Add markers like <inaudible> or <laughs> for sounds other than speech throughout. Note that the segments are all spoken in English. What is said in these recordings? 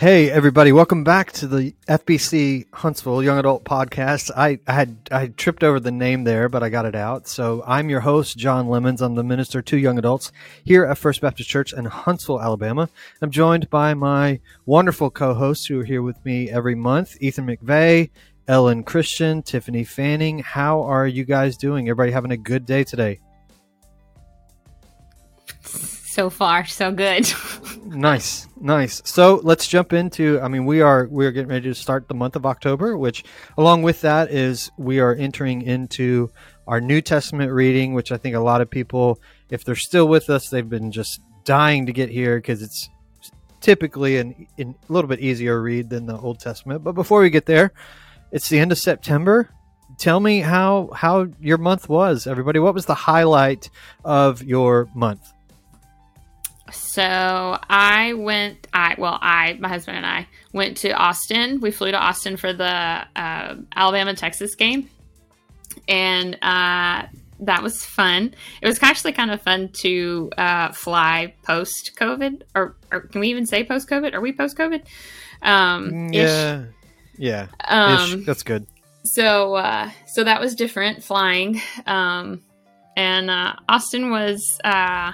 Hey everybody, welcome back to the FBC Huntsville Young Adult Podcast. I, I had I tripped over the name there, but I got it out. So I'm your host, John Lemons. I'm the minister to young adults here at First Baptist Church in Huntsville, Alabama. I'm joined by my wonderful co-hosts who are here with me every month, Ethan McVeigh, Ellen Christian, Tiffany Fanning. How are you guys doing? Everybody having a good day today? So far so good. Nice nice. So let's jump into i mean we are we are getting ready to start the month of october which along with that is we are entering into our new testament reading which i think a lot of people if they're still with us they've been just dying to get here because it's typically an, an, a little bit easier read than the old testament. But before we get there it's the end of september. Tell me how how your month was everybody. What was the highlight of your month so I went. I well, I my husband and I went to Austin. We flew to Austin for the uh, Alabama Texas game, and uh, that was fun. It was actually kind of fun to uh, fly post COVID, or, or, can we even say post COVID? Are we post COVID? Um, mm, yeah, yeah, um, that's good. So, uh, so that was different flying, um, and uh, Austin was uh,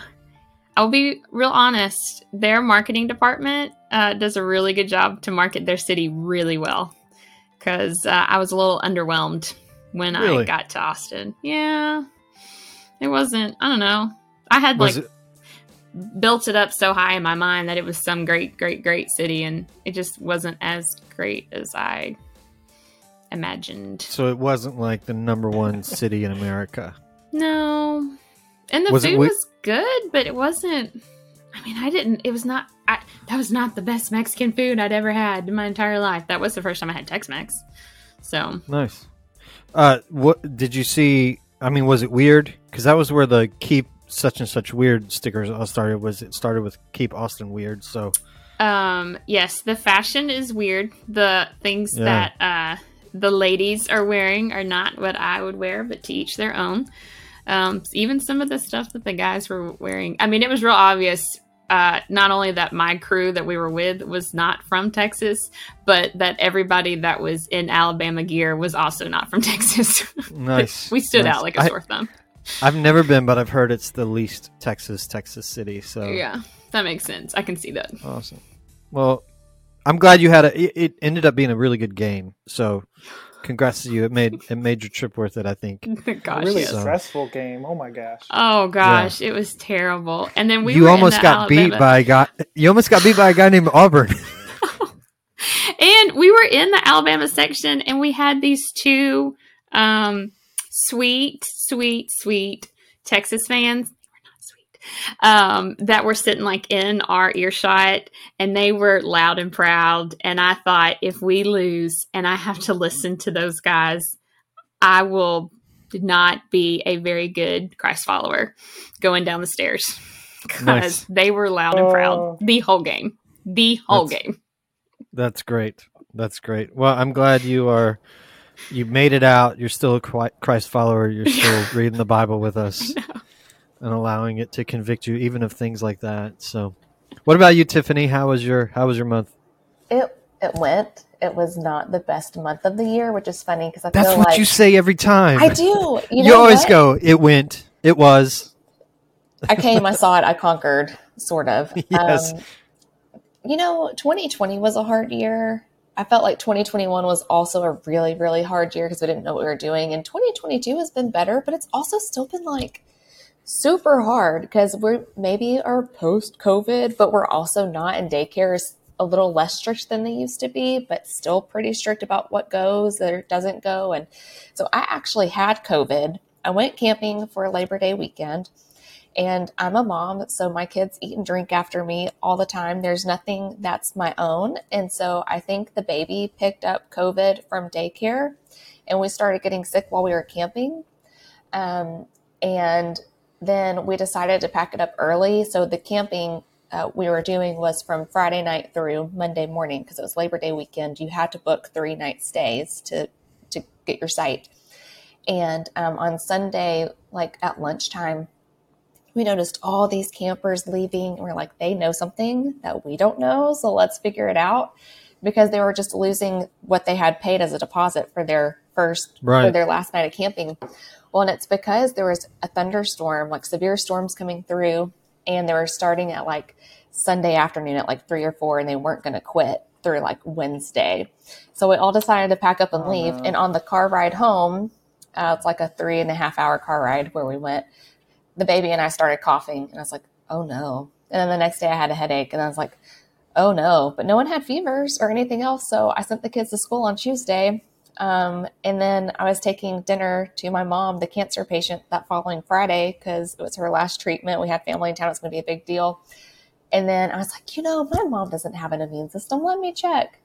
I'll be real honest. Their marketing department uh, does a really good job to market their city really well. Because uh, I was a little underwhelmed when really? I got to Austin. Yeah, it wasn't. I don't know. I had was like it- built it up so high in my mind that it was some great, great, great city, and it just wasn't as great as I imagined. So it wasn't like the number one city in America. No, and the was food it, was good, but it wasn't. I mean, I didn't. It was not. I, that was not the best Mexican food I'd ever had in my entire life. That was the first time I had Tex-Mex. So nice. Uh, what did you see? I mean, was it weird? Because that was where the keep such and such weird stickers all started. Was it started with keep Austin weird? So, um, yes, the fashion is weird. The things yeah. that uh the ladies are wearing are not what I would wear, but to each their own. Um, even some of the stuff that the guys were wearing, I mean, it was real obvious. Uh, not only that my crew that we were with was not from Texas, but that everybody that was in Alabama gear was also not from <laughs> Texas. Nice. we stood nice. out like a sore thumb. I've never been, but I've heard it's the least Texas, Texas city. So yeah, that makes sense. I can see that. Awesome. Well, I'm glad you had a. It, it ended up being a really good game. So congrats to you. It made it made your trip worth it. I think. <laughs> gosh, really yes. stressful game. Oh my gosh. Oh gosh, yeah. it was terrible. And then we you almost got Alabama. beat by a guy. You almost got beat by a guy named Auburn. <laughs> and we were in the Alabama section, and we had these two um, sweet, sweet, sweet Texas fans um, that were sitting like in our earshot and they were loud and proud. And I thought, if we lose and I have to listen to those guys, I will not be a very good Christ follower going down the stairs because <laughs> nice. they were loud and proud oh. the whole game. The whole that's, game. That's great. That's great. Well, I'm glad you are you made it out. You're still a Christ follower. You're still <laughs> reading the Bible with us and allowing it to convict you even of things like that. So, what about you, Tiffany? How was your How was your month? It it went. It was not the best month of the year, which is funny because I that's feel what like you say every time. I do. You, <laughs> you know always what? go. It went. It was. I came. I saw it. I conquered. Sort of. <laughs> yes. Um, you know, 2020 was a hard year. I felt like 2021 was also a really, really hard year because we didn't know what we were doing. And 2022 has been better, but it's also still been like super hard because we're maybe are post COVID, but we're also not. And daycare is a little less strict than they used to be, but still pretty strict about what goes or doesn't go. And so I actually had COVID. I went camping for Labor Day weekend. And I'm a mom, so my kids eat and drink after me all the time. There's nothing that's my own. And so I think the baby picked up COVID from daycare and we started getting sick while we were camping. Um, and then we decided to pack it up early. So the camping uh, we were doing was from Friday night through Monday morning because it was Labor Day weekend. You had to book three night stays to to get your site. And um, on Sunday, like at lunchtime, we noticed all these campers leaving. we're like, they know something that we don't know, so let's figure it out because they were just losing what they had paid as a deposit for their first right. for their last night of camping. Well, and it's because there was a thunderstorm, like severe storms coming through, and they were starting at like Sunday afternoon at like three or four, and they weren't going to quit through like Wednesday. So we all decided to pack up and oh, leave. No. And on the car ride home, uh, it's like a three and a half hour car ride where we went. The baby and I started coughing, and I was like, "Oh no!" And then the next day I had a headache, and I was like, "Oh no!" But no one had fevers or anything else, so I sent the kids to school on Tuesday. Um, and then I was taking dinner to my mom, the cancer patient, that following Friday because it was her last treatment. We had family in town; it's going to be a big deal. And then I was like, you know, my mom doesn't have an immune system. Let me check.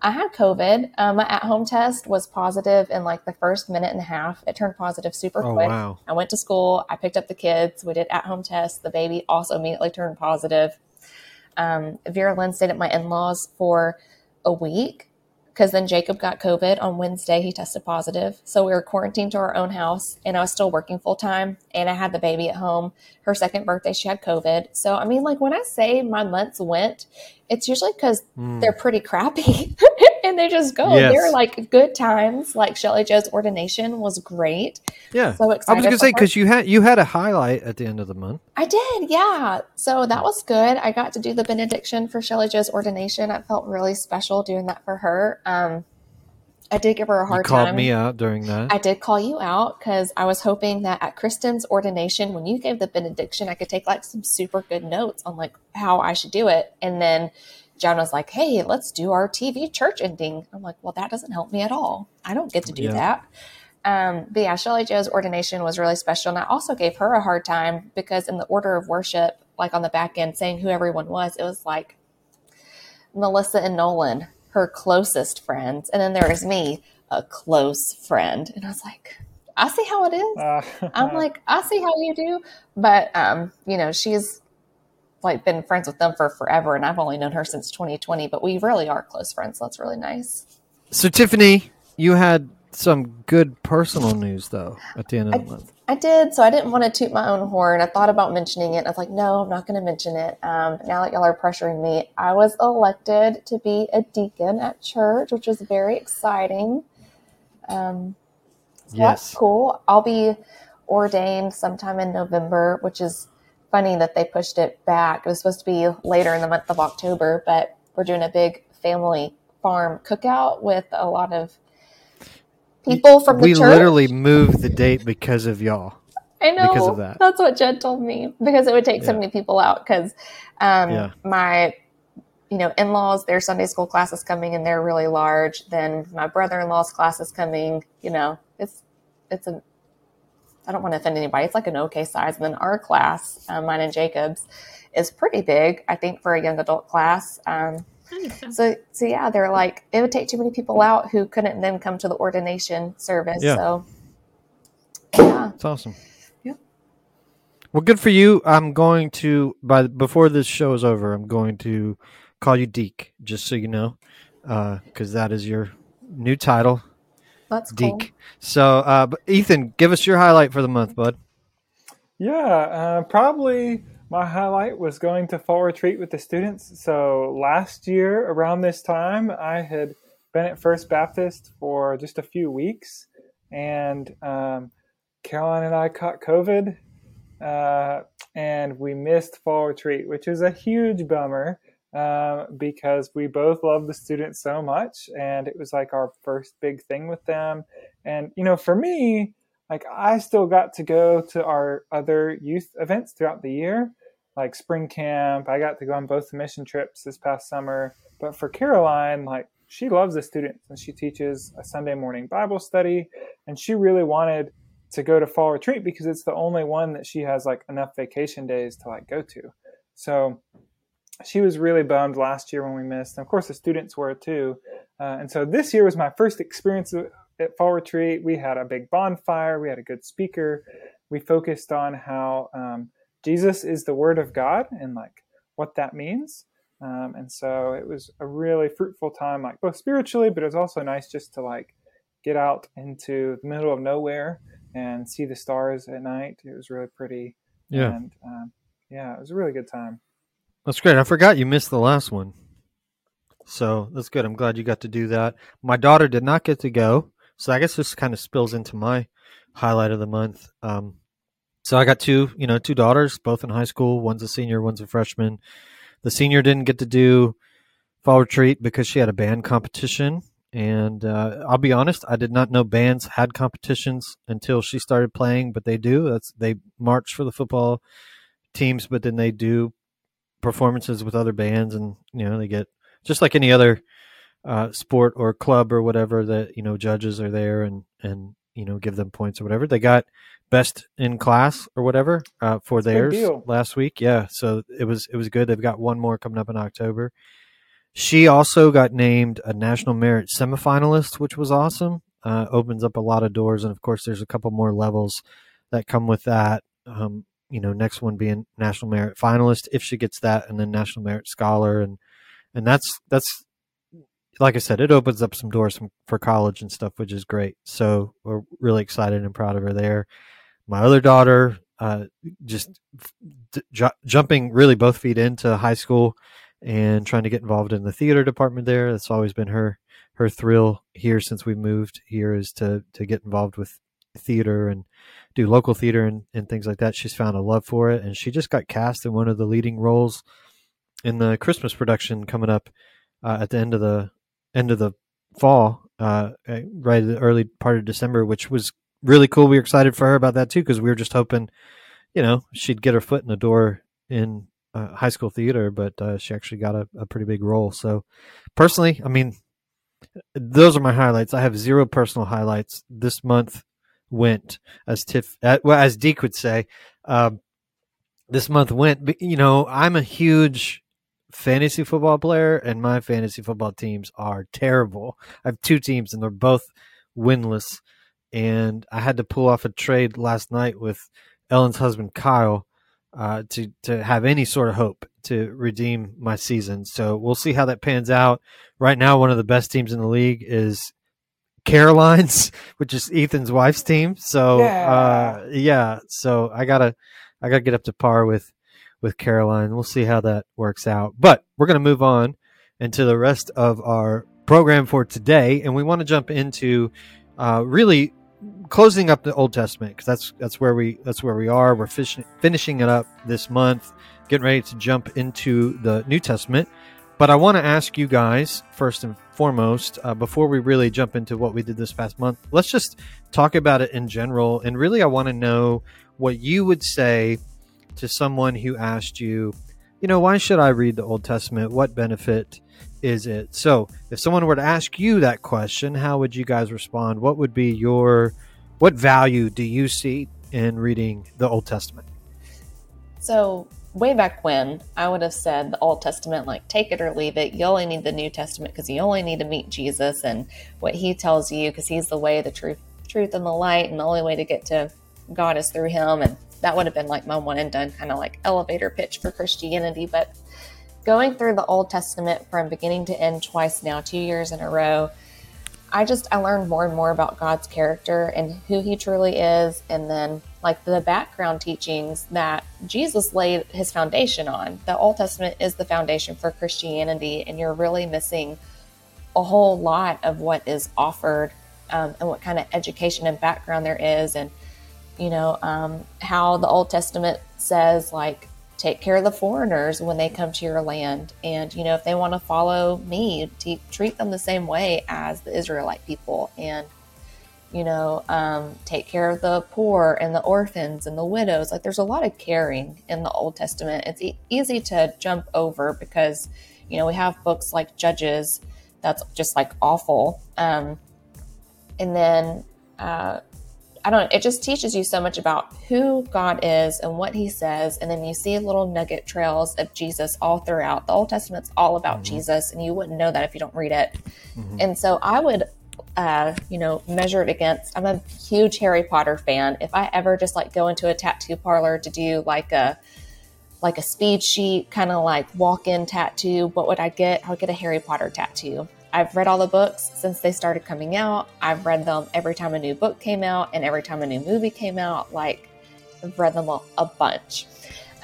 I had COVID. Um, my at home test was positive in like the first minute and a half. It turned positive super oh, quick. Wow. I went to school. I picked up the kids. We did at home tests. The baby also immediately turned positive. Um, Vera Lynn stayed at my in laws for a week because then Jacob got COVID on Wednesday. He tested positive. So we were quarantined to our own house and I was still working full time and I had the baby at home. Her second birthday, she had COVID. So, I mean, like when I say my months went, it's usually because mm. they're pretty crappy <laughs> and they just go. Yes. They're like good times. Like Shelly Joe's ordination was great. Yeah. So excited. I was gonna say because you had you had a highlight at the end of the month. I did, yeah. So that was good. I got to do the benediction for Shelly Joe's ordination. I felt really special doing that for her. Um, I did give her a hard you called time. me out during that. I did call you out because I was hoping that at Kristen's ordination, when you gave the benediction, I could take like some super good notes on like how I should do it. And then John was like, "Hey, let's do our TV church ending." I'm like, "Well, that doesn't help me at all. I don't get to do yeah. that." Um, but yeah, Joe's ordination was really special, and I also gave her a hard time because in the order of worship, like on the back end, saying who everyone was, it was like Melissa and Nolan, her closest friends, and then there was me, a close friend, and I was like, I see how it is. Uh, <laughs> I'm like, I see how you do, but um, you know, she's like been friends with them for forever, and I've only known her since 2020. But we really are close friends. So that's really nice. So Tiffany, you had some good personal news though at the end of I, the month. I did. So I didn't want to toot my own horn. I thought about mentioning it. I was like, no, I'm not going to mention it. Um, now that y'all are pressuring me, I was elected to be a deacon at church, which was very exciting. Um, so yes. that's cool. I'll be ordained sometime in November, which is funny that they pushed it back. It was supposed to be later in the month of October, but we're doing a big family farm cookout with a lot of people from the we church. We literally moved the date because of y'all. I know. Because of that. That's what Jed told me because it would take yeah. so many people out. Because um, yeah. my, you know, in-laws, their Sunday school class is coming and they're really large. Then my brother-in-law's class is coming. You know, it's it's a I don't want to offend anybody. It's like an okay size. And then our class, um, mine and Jacob's, is pretty big, I think, for a young adult class. Um, so. so, so yeah, they're like, it would take too many people out who couldn't then come to the ordination service. Yeah. So, yeah. It's awesome. Yeah. Well, good for you. I'm going to, by before this show is over, I'm going to call you Deke, just so you know, because uh, that is your new title that's cool. Deke. So, uh, Ethan, give us your highlight for the month, bud. Yeah, uh, probably my highlight was going to fall retreat with the students. So last year around this time, I had been at First Baptist for just a few weeks, and um, Caroline and I caught COVID, uh, and we missed fall retreat, which is a huge bummer uh, because we both love the students so much and it was like our first big thing with them. And you know for me like i still got to go to our other youth events throughout the year like spring camp. I got to go on both mission trips this past summer. But for caroline like she loves the students and she teaches a sunday morning bible study and she really wanted to go to fall retreat because it's the only one that she has like enough vacation days to like go to. So she was really bummed last year when we missed. And of course, the students were too. Uh, and so this year was my first experience at Fall Retreat. We had a big bonfire, we had a good speaker. We focused on how um, Jesus is the Word of God and like what that means. Um, and so it was a really fruitful time, like both spiritually, but it was also nice just to like get out into the middle of nowhere and see the stars at night. It was really pretty. Yeah. And um, yeah, it was a really good time. That's great. I forgot you missed the last one. So that's good. I'm glad you got to do that. My daughter did not get to go. So I guess this kind of spills into my highlight of the month. Um, so I got two, you know, two daughters, both in high school. One's a senior, one's a freshman. The senior didn't get to do fall retreat because she had a band competition. And uh, I'll be honest, I did not know bands had competitions until she started playing, but they do. That's they march for the football teams, but then they do performances with other bands, and you know they get just like any other uh, sport or club or whatever that you know judges are there and and you know give them points or whatever. They got best in class or whatever uh, for That's a big theirs last week. Yeah, so it was it was good. They've got one more coming up in October. She also got named a national merit semifinalist, which was awesome. Uh, opens up a lot of doors, and of course, there's a couple more levels that come with that. Um, you know, next one being national merit finalist if she gets that, and then national merit scholar, and and that's that's like I said, it opens up some doors for college and stuff, which is great. So we're really excited and proud of her there. My other daughter, uh, just ju- jumping really both feet into high school and trying to get involved in the theater department there. That's always been her her thrill here since we moved here is to to get involved with theater and do local theater and, and things like that. She's found a love for it, and she just got cast in one of the leading roles in the Christmas production coming up uh, at the end of the end of the fall, uh, right at the early part of December, which was really cool. We were excited for her about that too because we were just hoping, you know, she'd get her foot in the door in uh, high school theater, but uh, she actually got a, a pretty big role. So, personally, I mean, those are my highlights. I have zero personal highlights. This month went as Tiff, uh, well, as Deke would say. Um, this month went. but, You know, I'm a huge fantasy football player, and my fantasy football teams are terrible. I have two teams, and they're both winless. And I had to pull off a trade last night with Ellen's husband Kyle uh, to to have any sort of hope to redeem my season. So we'll see how that pans out. Right now, one of the best teams in the league is Caroline's, which is Ethan's wife's team. So Yeah. uh, yeah, so I gotta I gotta get up to par with with Caroline. We'll see how that works out. But we're gonna move on into the rest of our program for today, and we want to jump into uh, really closing up the Old Testament because that's that's where we that's where we are. We're fish, finishing it up this month, getting ready to jump into the New Testament. But I want to ask you guys first and foremost, uh, before we really jump into what we did this past month, let's just talk about it in general. And really, I want to know what you would say to someone who asked you, you know, why should I read the Old Testament? What benefit is it? So, if someone were to ask you that question, how would you guys respond? What would be your, what value do you see in reading the Old Testament? So, way back when, I would have said the Old Testament, like, take it or leave it. You only need the New Testament because you only need to meet Jesus and what he tells you because he's the way, the truth, truth, and the light. And the only way to get to God is through him. And that would have been like my one and done kind of like elevator pitch for Christianity. But going through the Old Testament from beginning to end twice now, two years in a row, I just I learned more and more about God's character and who he truly is and then like the background teachings that Jesus laid his foundation on. The Old Testament is the foundation for Christianity and you're really missing a whole lot of what is offered um, and what kind of education and background there is and you know um, how the Old Testament says like take care of the foreigners when they come to your land and you know if they want to follow me t- treat them the same way as the israelite people and you know um, take care of the poor and the orphans and the widows like there's a lot of caring in the old testament it's e- easy to jump over because you know we have books like judges that's just like awful um, and then uh, I don't it just teaches you so much about who God is and what he says and then you see little nugget trails of Jesus all throughout. The Old Testament's all about Mhm. Jesus and you wouldn't know that if you don't read it. Mhm. And so I would uh, you know, measure it against I'm a huge Harry Potter fan. If I ever just like go into a tattoo parlor to do like a like a speed sheet, kind of like walk-in tattoo, what would I get? I would get a Harry Potter tattoo. I've read all the books since they started coming out. I've read them every time a new book came out and every time a new movie came out. Like, I've read them a, a bunch.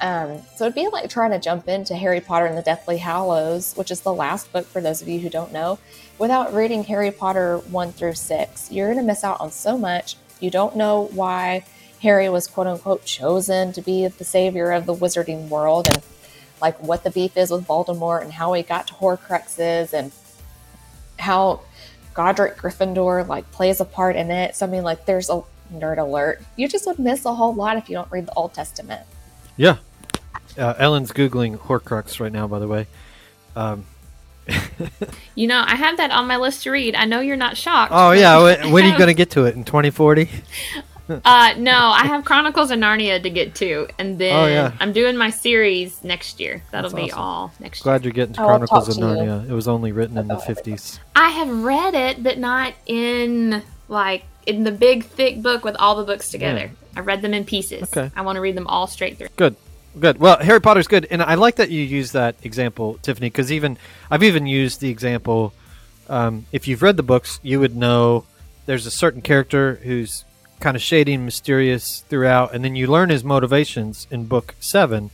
Um, so it'd be like trying to jump into Harry Potter and the Deathly Hallows, which is the last book for those of you who don't know, without reading Harry Potter 1 through 6. You're going to miss out on so much. You don't know why Harry was quote unquote chosen to be the savior of the wizarding world and like what the beef is with Voldemort and how he got to Horcruxes and how Godric Gryffindor like plays a part in it. So I mean like there's a nerd alert. You just would miss a whole lot if you don't read the Old Testament. Yeah. Uh, Ellen's Googling Horcrux right now, by the way. Um, you know, I have that on my list to read. I know you're not shocked. Oh, yeah. <laughs> when are you going to get to it? In 2040? <laughs> uh, no, I have Chronicles of Narnia to get to, and then oh, yeah. I'm doing my series next year. That'll That's be awesome. all next Glad year. Glad you're getting to Chronicles of Narnia. You. It was only written in the 50s. I have read it, but not in like in the big thick book with all the books together. Yeah. I read them in pieces. Okay. I want to read them all straight through. Good. Good. Well, Harry Potter's good, and I like that you use that example, Tiffany, because even I've even used the example. Um, if you've read the books, you would know there's a certain character who's kind of shady and mysterious throughout, and then you learn his motivations in book seven,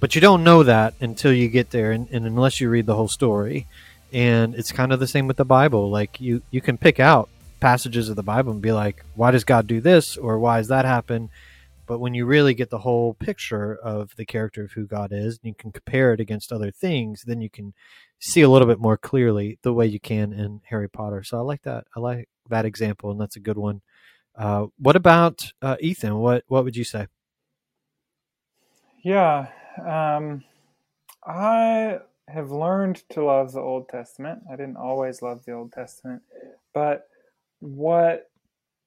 but you don't know that until you get there, and, and unless you read the whole story. And it's kind of the same with the Bible. Like you, you can pick out passages of the Bible and be like, why does God do this or why does that happen? But when you really get the whole picture of the character of who God is, and you can compare it against other things, then you can see a little bit more clearly the way you can in Harry Potter. So I like that. I like that example, and that's a good one. Uh, what about uh, Ethan? What what would you say? Yeah, um, I have learned to love the Old Testament. I didn't always love the Old Testament, but what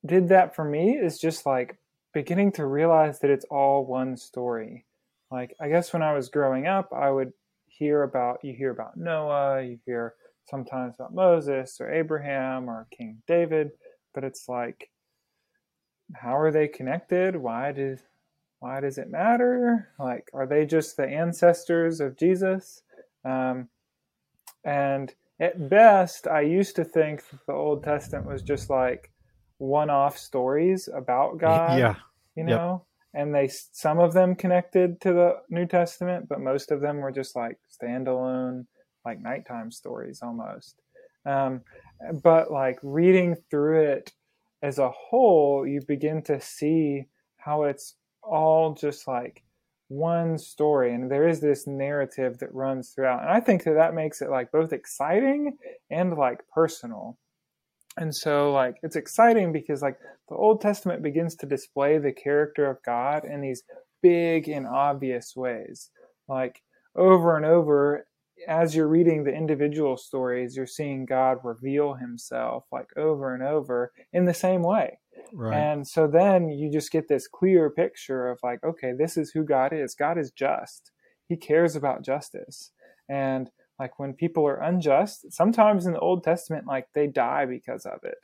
did that for me is just like beginning to realize that it's all one story. Like, I guess when I was growing up, I would hear about, you hear about Noah, you hear sometimes about Moses or Abraham or King David, but it's like, how are they connected? Why does, why does it matter? Like, are they just the ancestors of Jesus? Um, and at best, I used to think the Old Testament was just like one-off stories about <laughs> God. Yeah, you know, yep. and they some of them connected to the New Testament, but most of them were just like standalone, like nighttime stories almost. Um, but like reading through it as a whole, you begin to see how it's all just like one story and there is this narrative that runs throughout and i think that that makes it like both exciting and like personal and so like it's exciting because like the old testament begins to display the character of god in these big and obvious ways like over and over as you're reading the individual stories you're seeing god reveal himself like over and over in the same way Right. And so then you just get this clear picture of like, okay, this is who God is. God is just. He cares about justice. And like when people are unjust, sometimes in the Old Testament, like they die because of it,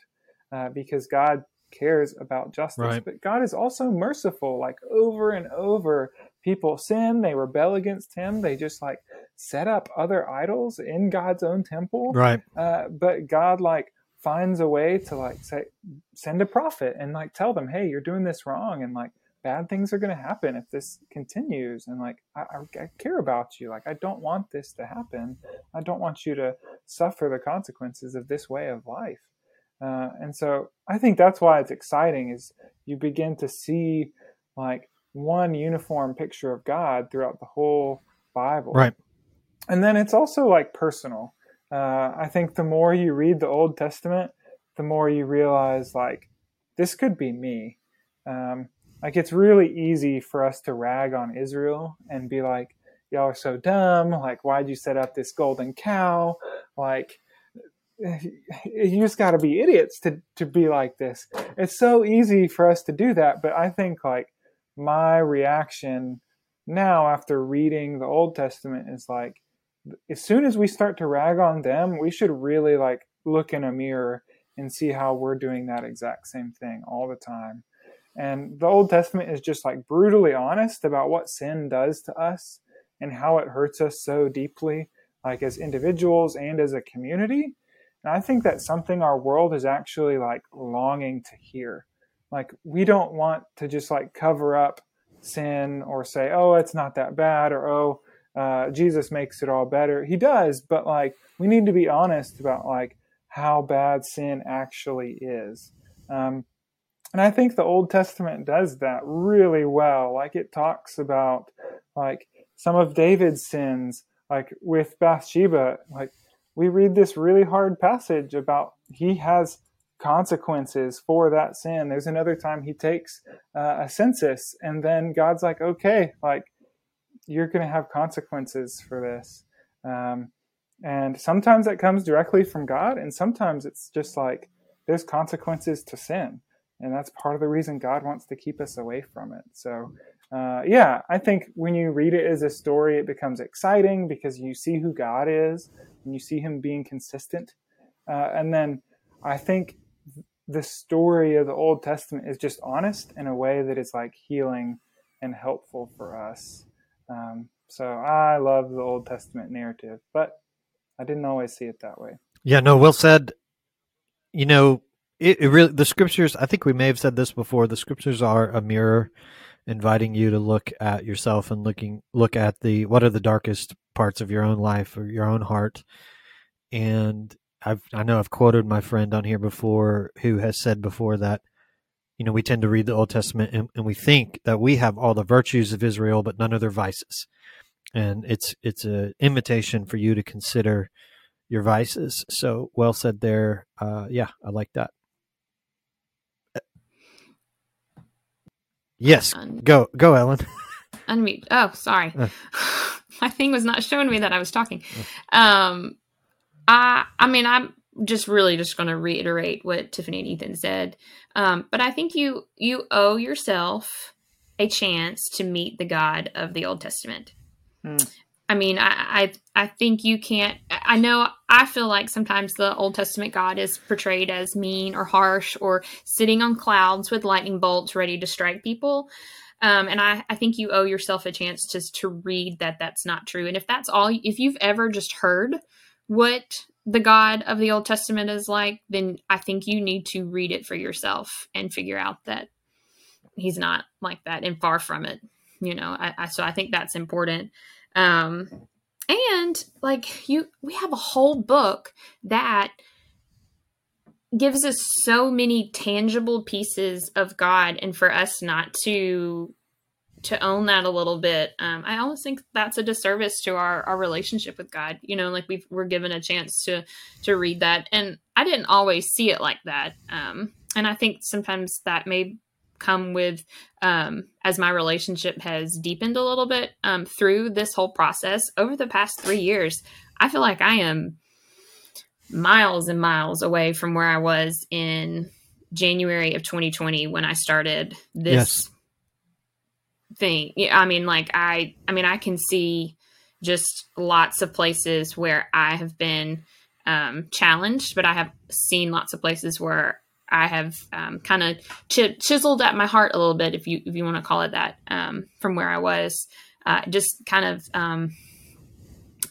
uh, because God cares about justice. Right. But God is also merciful. Like over and over, people sin, they rebel against Him, they just like set up other idols in God's own temple. Right. Uh, but God like finds a way to like say send a prophet and like tell them hey you're doing this wrong and like bad things are going to happen if this continues and like I, I, care about you. Like i don't want this to happen. I don't want you to suffer the consequences of this way of life. Uh, and so i think that's why it's exciting is you begin to see like one uniform picture of god throughout the whole bible. Right. And then it's also like personal. Uh, I think the more you read the Old Testament, the more you realize like this could be me. Um, like it's really easy for us to rag on Israel and be like, y'all are so dumb. Like, why'd you set up this golden cow? Like, <laughs> you just got to be idiots to, to be like this. It's so easy for us to do that. But I think like my reaction now after reading the Old Testament is like, as soon as we start to rag on them, we should really like look in a mirror and see how we're doing that exact same thing all the time. And the Old Testament is just like brutally honest about what sin does to us and how it hurts us so deeply, like as individuals and as a community. And I think that's something our world is actually like longing to hear. Like we don't want to just like cover up sin or say, oh, it's not that bad or oh, uh, Jesus makes it all better. He does, but like we need to be honest about like how bad sin actually is. Um, and I think the Old Testament does that really well. Like it talks about like some of David's sins, like with Bathsheba. Like we read this really hard passage about he has consequences for that sin. There's another time he takes uh, a census, and then God's like, okay, like you're going to have consequences for this. Um, and sometimes that comes directly from God, and sometimes it's just like there's consequences to sin. And that's part of the reason God wants to keep us away from it. So, uh, yeah, I think when you read it as a story, it becomes exciting because you see who God is and you see Him being consistent. Uh, and then I think the story of the Old Testament is just honest in a way that is like healing and helpful for us. Um, so I love the Old Testament narrative, but I didn't always see it that way. Yeah, no, Will said, you know, it, it really, the scriptures, I think we may have said this before, the scriptures are a mirror inviting you to look at yourself and looking, look at the, what are the darkest parts of your own life or your own heart. And I've, I know I've quoted my friend on here before who has said before that, you know, we tend to read the Old Testament and, and we think that we have all the virtues of Israel, but none of their vices. And it's it's an invitation for you to consider your vices. So well said there. Uh, yeah, I like that. Yes, Un- go go, Ellen. <laughs> Unmute. Oh, sorry. Uh. <laughs> My thing was not showing me that I was talking. Uh. Um, I I mean I'm just really just going to reiterate what Tiffany and Ethan said. Um, but I think you you owe yourself a chance to meet the God of the Old Testament. Hmm. I mean, I, I I think you can't. I know I feel like sometimes the Old Testament God is portrayed as mean or harsh or sitting on clouds with lightning bolts ready to strike people. Um, and I, I think you owe yourself a chance just to read that that's not true. And if that's all, if you've ever just heard what the God of the Old Testament is like, then I think you need to read it for yourself and figure out that he's not like that and far from it. You know, I, I so I think that's important. Um, and like you, we have a whole book that gives us so many tangible pieces of God, and for us not to to own that a little bit. Um, I almost think that's a disservice to our, our relationship with God. You know, like we we're given a chance to to read that, and I didn't always see it like that. Um, and I think sometimes that may come with um, as my relationship has deepened a little bit um, through this whole process over the past three years. I feel like I am miles and miles away from where I was in January of 2020 when I started this yes thing. I mean, like I, I mean, I can see just lots of places where I have been um, challenged, but I have seen lots of places where I have um, kind of ch- chiseled at my heart a little bit, if you if you want to call it that, um, from where I was. Uh, just kind of um,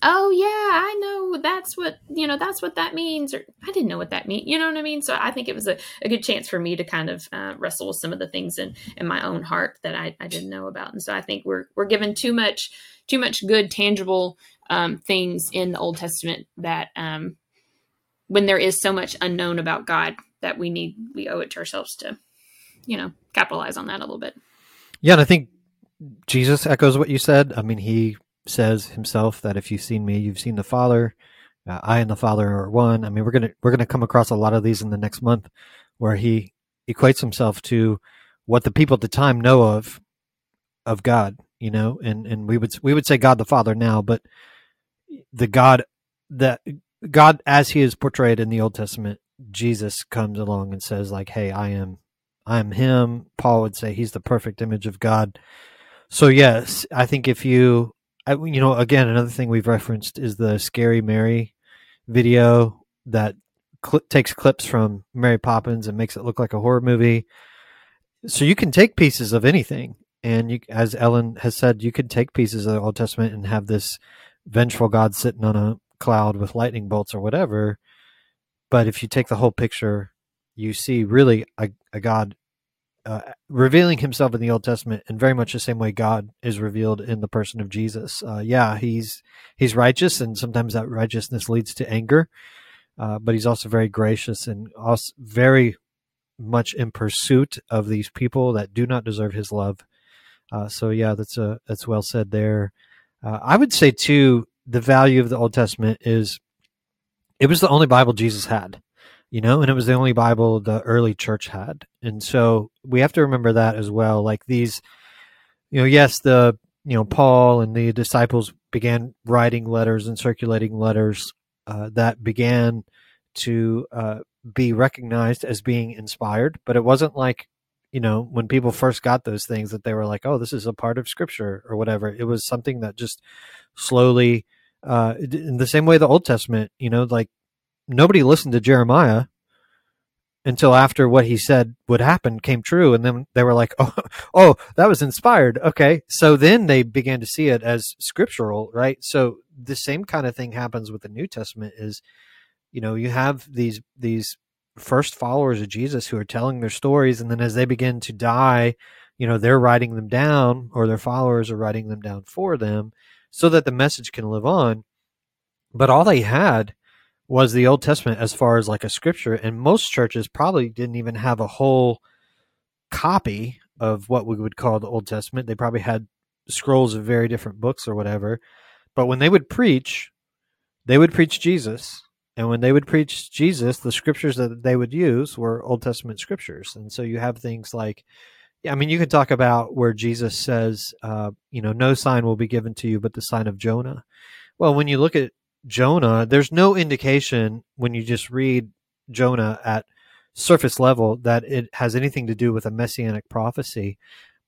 oh yeah, I know that's what you know that's what that means, or I didn't know what that means. You know what I mean? So I think it was a, a good chance for me to kind of uh, wrestle with some of the things in in my own heart that I, I didn't know about. And so I think we're we're given too much too much good tangible um, things in the Old Testament that um, when there is so much unknown about God that we need we owe it to ourselves to you know capitalize on that a little bit. Yeah, and I think Jesus echoes what you said. I mean, he says himself that if you've seen me, you've seen the Father. Uh, I and the Father are one. I mean, we're gonna we're gonna come across a lot of these in the next month, where he equates himself to what the people at the time know of of God. You know, and and we would we would say God the Father now, but the God that God as He is portrayed in the Old Testament, Jesus comes along and says like, "Hey, I am, I am Him." Paul would say He's the perfect image of God. So yes, I think if you I, you know, again, another thing we've referenced is the Scary Mary video that cl- takes clips from Mary Poppins and makes it look like a horror movie. So you can take pieces of anything, and you, as Ellen has said, you could take pieces of the Old Testament and have this vengeful God sitting on a cloud with lightning bolts or whatever. But if you take the whole picture, you see really a, a God uh, revealing himself in the Old Testament in very much the same way God is revealed in the person of Jesus. Uh, yeah, he's he's righteous, and sometimes that righteousness leads to anger, uh, but he's also very gracious and also very much in pursuit of these people that do not deserve his love. Uh, so yeah, that's a that's well said there. Uh, I would say too, the value of the Old Testament is it was the only Bible Jesus had you know, and it was the only Bible the early church had. And so we have to remember that as well. Like these, you know, yes, the, you know, Paul and the disciples began writing letters and circulating letters uh, that began to uh, be recognized as being inspired, but it wasn't like, you know, when people first got those things that they were like, oh, this is a part of scripture or whatever. It was something that just slowly, uh, in the same way the Old Testament, you know, like nobody listened to Jeremiah until after what he said would happen came true and then they were like <laughs> oh oh that was inspired. Okay. So then they began to see it as scriptural right? So the same kind of thing happens with the new testament is you know you have these these first followers of jesus who are telling their stories and then as they begin to die you know they're writing them down or their followers are writing them down for them so that the message can live on but all they had was the Old Testament as far as like a scripture, and most churches probably didn't even have a whole copy of what we would call the Old Testament. They probably had scrolls of very different books or whatever. But when they would preach, they would preach Jesus. And when they would preach Jesus, the scriptures that they would use were Old Testament scriptures. And so you have things like, I mean, you could talk about where Jesus says, uh, you know, no sign will be given to you but the sign of Jonah. Well, when you look at Jonah, there's no indication when you just read Jonah at surface level that it has anything to do with a messianic prophecy.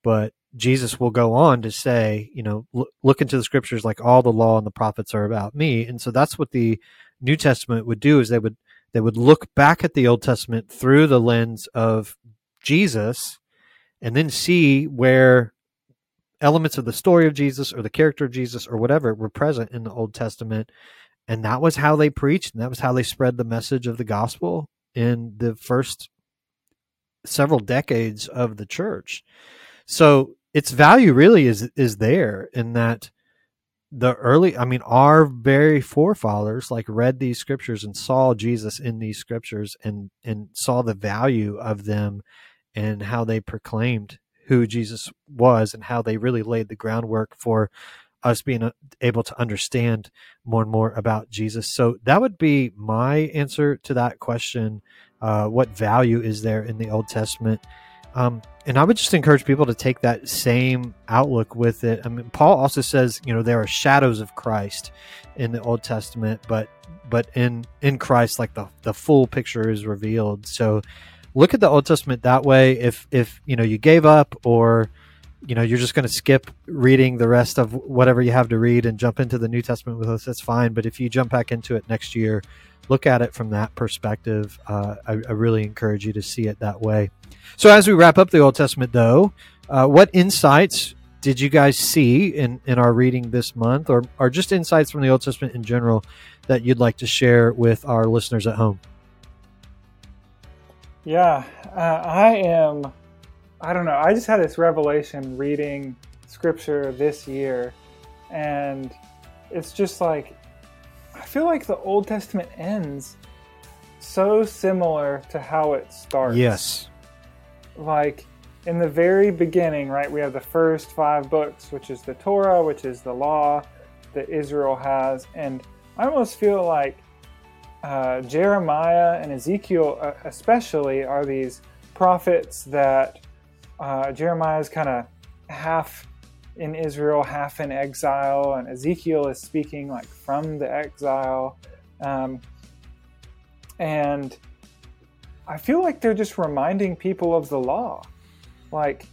But Jesus will go on to say, you know, look, look into the scriptures like all the law and the prophets are about me. And so that's what the New Testament would do is they would they would look back at the Old Testament through the lens of Jesus and then see where elements of the story of Jesus or the character of Jesus or whatever were present in the Old Testament. And that was how they preached and that was how they spread the message of the gospel in the first several decades of the church. So its value really is is there in that the early i mean our very forefathers like read these scriptures and saw jesus in these scriptures and and saw the value of them and how they proclaimed who jesus was and how they really laid the groundwork for us being uh, able to understand more and more about Jesus. So that would be my answer to that question. Uh, what value is there in the Old Testament? Um, and I would just encourage people to take that same outlook with it. I mean, Paul also says, you know, there are shadows of Christ in the Old Testament, but but in in Christ, like the the full picture is revealed. So look at the Old Testament that way. If if you know you gave up or you know you're just going to skip reading the rest of whatever you have to read and jump into the New Testament with us, that's fine. But if you jump back into it next year, look at it from that perspective. Uh, I, I, really encourage you to see it that way. So as we wrap up the Old Testament, though, uh, what insights did you guys see in, in our reading this month, or, or just insights from the Old Testament in general that you'd like to share with our listeners at home? Yeah, uh, I am I don't know. I just had this revelation reading scripture this year, and it's just like I feel like the Old Testament ends so similar to how it starts. Yes. Like in the very beginning, right, we have the first five books, which is the Torah, which is the law that Israel has. And I almost feel like uh, Jeremiah and Ezekiel, uh, especially, are these prophets that uh, Jeremiah is kind of half in Israel, half in exile, and Ezekiel is speaking like from the exile. Um, and I feel like they're just reminding people of the law. Like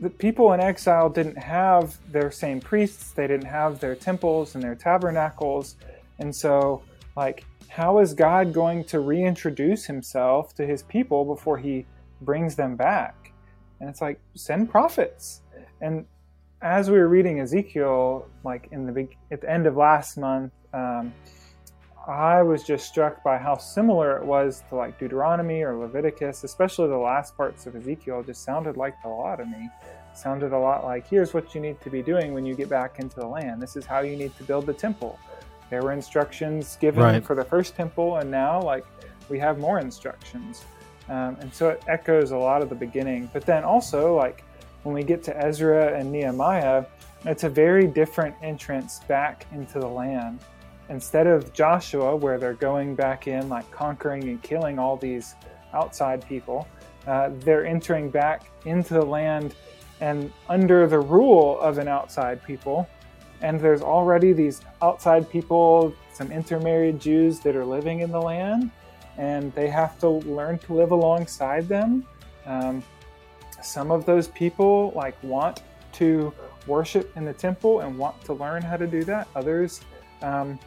the people in exile didn't have their same priests, they didn't have their temples and their tabernacles. And so, like, how is God going to reintroduce himself to his people before he brings them back? and it's like send prophets and as we were reading ezekiel like in the big at the end of last month um, I was just struck by how similar it was to like Deuteronomy or Leviticus, especially the last parts of Ezekiel just sounded like the law to me. Sounded a lot like here's what you need to be doing when you get back into the land. This is how you need to build the temple. There were instructions given Right. for the first temple, and now like we have more instructions. Um, and so it echoes a lot of the beginning. But then also like when we get to Ezra and Nehemiah, it's a very different entrance back into the land instead of Joshua, where they're going back in, like conquering and killing all these outside people, uh, they're entering back into the land and under the rule of an outside people. And there's already these outside people, some intermarried Jews that are living in the land, and they have to learn to live alongside them. Um, some of those people like want to worship in the temple and want to learn how to do that. Others um,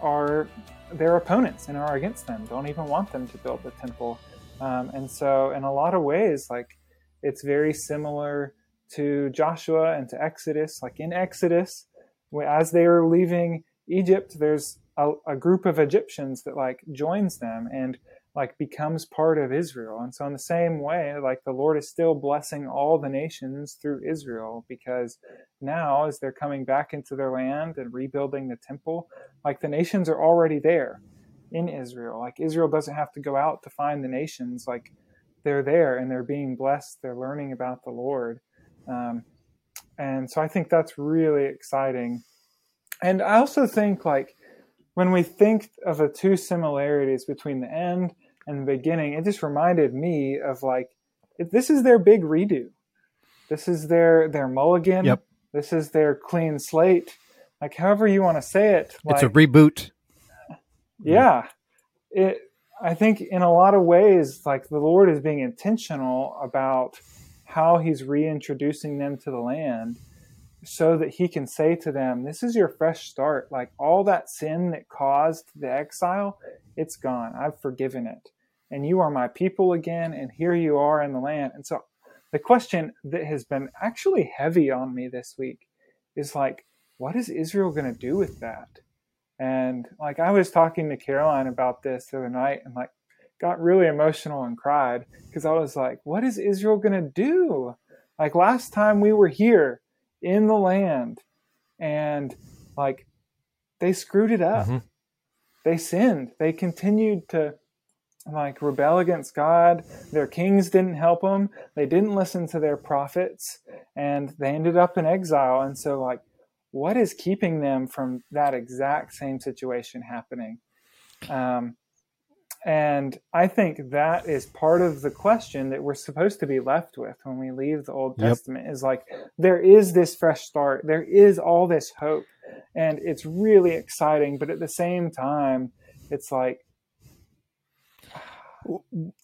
are their opponents and are against them, don't even want them to build the temple. Um, and so, in a lot of ways, like it's very similar to Joshua and to Exodus. Like in Exodus, as they are leaving Egypt, there's a, a group of Egyptians that like joins them and like becomes part of Israel. And so, in the same way, like the Lord is still blessing all the nations through Israel because now, as they're coming back into their land and rebuilding the temple, like the nations are already there in Israel. Like Israel doesn't have to go out to find the nations. Like they're there and they're being blessed. They're learning about the Lord. Um, and so I think that's really exciting. And I also think like when we think of the two similarities between the end and the beginning, it just reminded me of like it, this is their big redo. This is their their mulligan. Yep. This is their clean slate. Like however you want to say it. It's a reboot. yeah it i think in a lot of ways like the lord is being intentional about how he's reintroducing them to the land so that he can say to them this is your fresh start. Like all that sin that caused the exile it's gone. I've forgiven it. And you are my people again and here you are in the land. And so the question that has been actually heavy on me this week is like what is israel going to do with that? And like I was talking to Caroline about this the other night and like got really emotional and cried because I was like, what is Israel going to do? Like last time we were here in the land and like they screwed it up. Mhm. They sinned. They continued to like rebel against God. Their kings didn't help them. They didn't listen to their prophets and they ended up in exile. And so like what is keeping them from that exact same situation happening? Um, and I think that is part of the question that we're supposed to be left with when we leave the Old Yep. Testament is like, there is this fresh start, there is all this hope, and it's really exciting. But at the same time, it's like,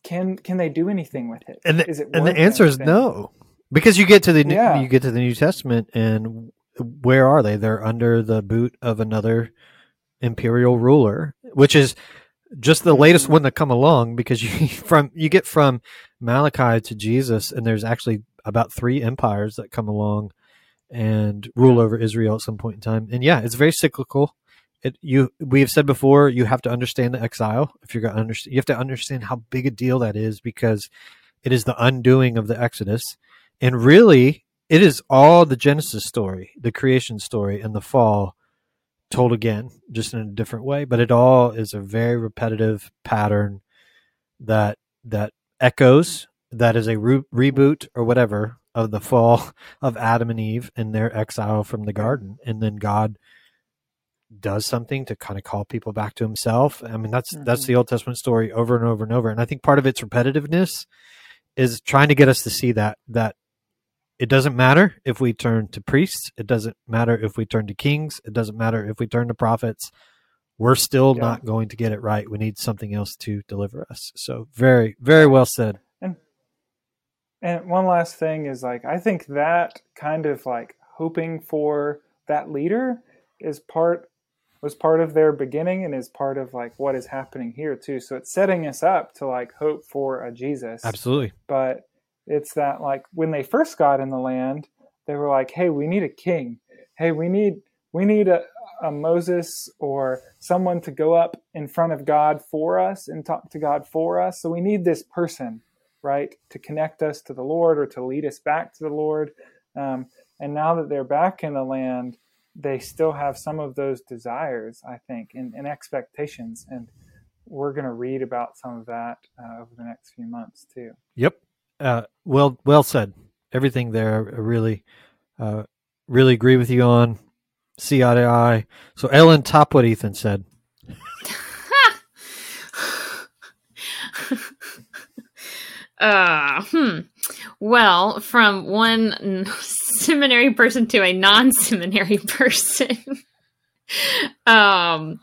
can can they do anything with it? And the, Is it and the answer is no, because you get to the New- Yeah. you get to the New Testament, and where are they? They're under the boot of another imperial ruler, which is just the latest one to come along. Because you <laughs> from you get from Malachi to Jesus, and there's actually about three empires that come along and rule over Israel at some point in time. And yeah, it's very cyclical. It you we have said before, you have to understand the exile if you're going to understand. You have to understand how big a deal that is because it is the undoing of the Exodus, and really, it is all the Genesis story, the creation story, and the fall told again, just in a different way. But it all is a very repetitive pattern that that echoes. That is a re- reboot or whatever of the fall <laughs> of Adam and Eve and their exile from the garden, and then God does something to kind of call people back to himself. I mean, that's that's Mhm. the Old Testament story over and over and over. And I think part of its repetitiveness is trying to get us to see that that it doesn't matter if we turn to priests, it doesn't matter if we turn to kings, it doesn't matter if we turn to prophets. We're still Yeah. not going to get it right. We need something else to deliver us. So very, very well said. And one last thing is like I think that kind of like hoping for that leader is part was part of their beginning and is part of like what is happening here too. So it's setting us up to like hope for a Jesus. Absolutely. But it's that like when they first got in the land, they were like, "Hey, we need a king. Hey, we need we need a, a Moses or someone to go up in front of God for us and talk to God for us. So we need this person, right, to connect us to the Lord or to lead us back to the Lord. Um, and now that they're back in the land, they still have some of those desires, I think, and, and expectations. And we're going to read about some of that uh, over the next few months too. Yep. Uh, well, well said. Everything there, I really, uh, really agree with you on. See eye to eye. So Ellen, top what Ethan said. <laughs> uh, hmm. Well, from one seminary person to a non-seminary <laughs> person. um,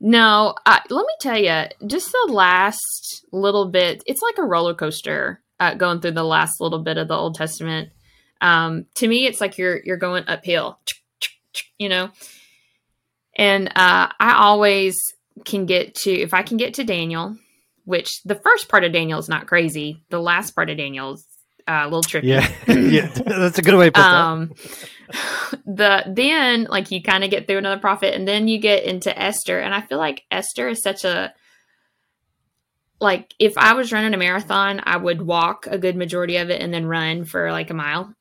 no, let me tell you, just the last little bit, it's like a roller coaster uh, going through the last little bit of the Old Testament. Um, to me, it's like you're you're going uphill, you know. And uh, I always can get to if I can get to Daniel, which the first part of Daniel is not crazy. The last part of Daniel is uh, a little tricky. Yeah, <laughs> yeah, <laughs> that's a good way to put um, that. <laughs> The then like you kind of get through another prophet, and then you get into Esther, and I feel like Esther is such a like if I was running a marathon, I would walk a good majority of it and then run for like a mile.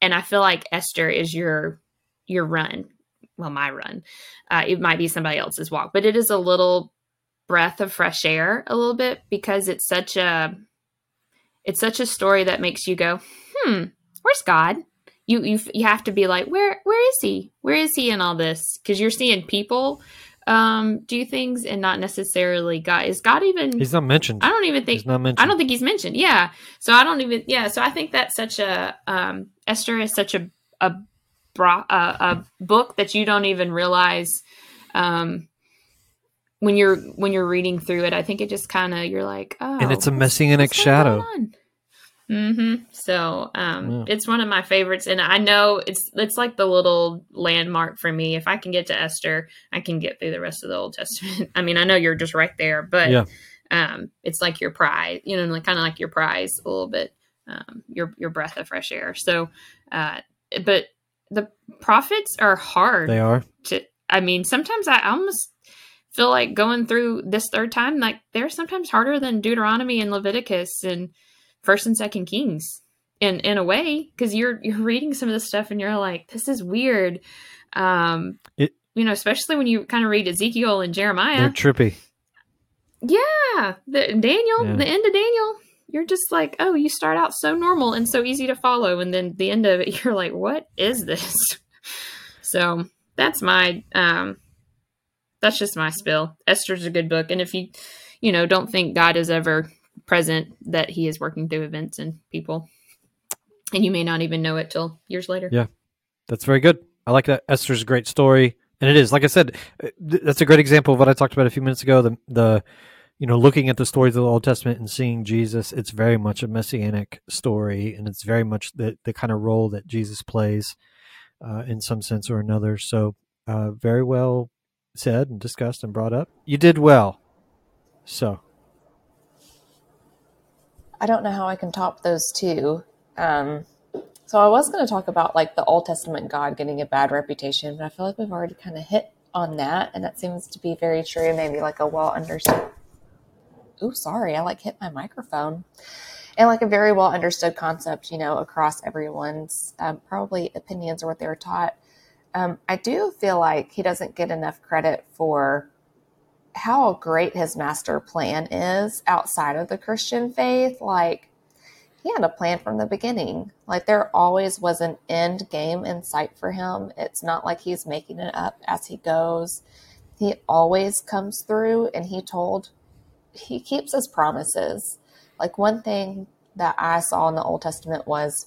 And I feel like Esther is your your run. Well, my run. Uh, it might be somebody else's walk, but it is a little breath of fresh air, a little bit because it's such a it's such a story that makes you go, hmm, where's God? You you you have to be like, where where is he? Where is he in all this? Because you're seeing people um do things and not necessarily God. Is God even? He's not mentioned. I don't even think he's not mentioned. I don't think he's mentioned. Yeah. So I don't even. Yeah. So I think that's such a um Esther is such a a a, a book that you don't even realize um when you're when you're reading through it, I think it just kind of you're like, oh, and it's a messianic shadow. Mm-hmm. So um, yeah. it's one of my favorites, and I know it's it's like the little landmark for me. If I can get to Esther, I can get through the rest of the Old Testament. <laughs> I mean, I know you're just right there, but yeah. um, it's like your prize, you know, like kind of like your prize a little bit, um, your your breath of fresh air. So, uh, but the prophets are hard. They are. To I mean, sometimes I almost feel like going through this third time, like they're sometimes harder than Deuteronomy and Leviticus and First and Second Kings in in a way because you're you're reading some of this stuff and you're like, this is weird. Um, it, you know, especially when you kind of read Ezekiel and Jeremiah. They're trippy. Yeah, the Daniel, yeah. the end of Daniel, you're just like, oh, you start out so normal and so easy to follow, and then the end of it, <laughs> you're like, what is this? <laughs> so that's my um that's just my spill. Esther's a good book, and if you, you know, don't think God is ever present, that He is working through events and people, and you may not even know it till years later. Yeah, that's very good. I like that. Esther's a great story, and it is. Like I said, uh, that's a great example of what I talked about a few minutes ago. The the you know, looking at the stories of the Old Testament and seeing Jesus, it's very much a messianic story, and it's very much the the kind of role that Jesus plays uh, in some sense or another. So, uh, very well said and discussed and brought up. You did well. So. I don't know how I can top those two. Um, so I was going to talk about like the Old Testament God getting a bad reputation, but I feel like we've already kind of hit on that, and that seems to be very true. Maybe like a well understood. Oh, sorry, I like hit my microphone. And like a very well understood concept, you know, across everyone's um, probably opinions or what they were taught. Um, I do feel like he doesn't get enough credit for how great his master plan is outside of the Christian faith. Like, he had a plan from the beginning. Like, there always was an end game in sight for him. It's not like he's making it up as he goes. He always comes through, and he told, he keeps his promises. Like, one thing that I saw in the Old Testament was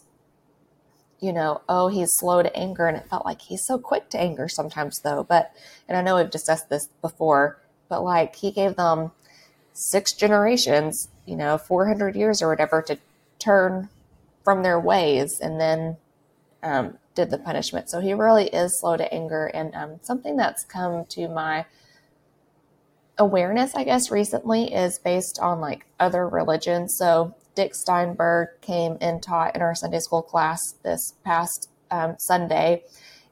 you know, oh, he's slow to anger. And it felt like he's so quick to anger sometimes, though. But, and I know we've discussed this before, but like he gave them six generations, you know, 400 years or whatever to turn from their ways and then um, did the punishment. So he really is slow to anger. And um, something that's come to my awareness, I guess, recently is based on like other religions. So Dick Steinberg came and taught in our Sunday school class this past um, Sunday,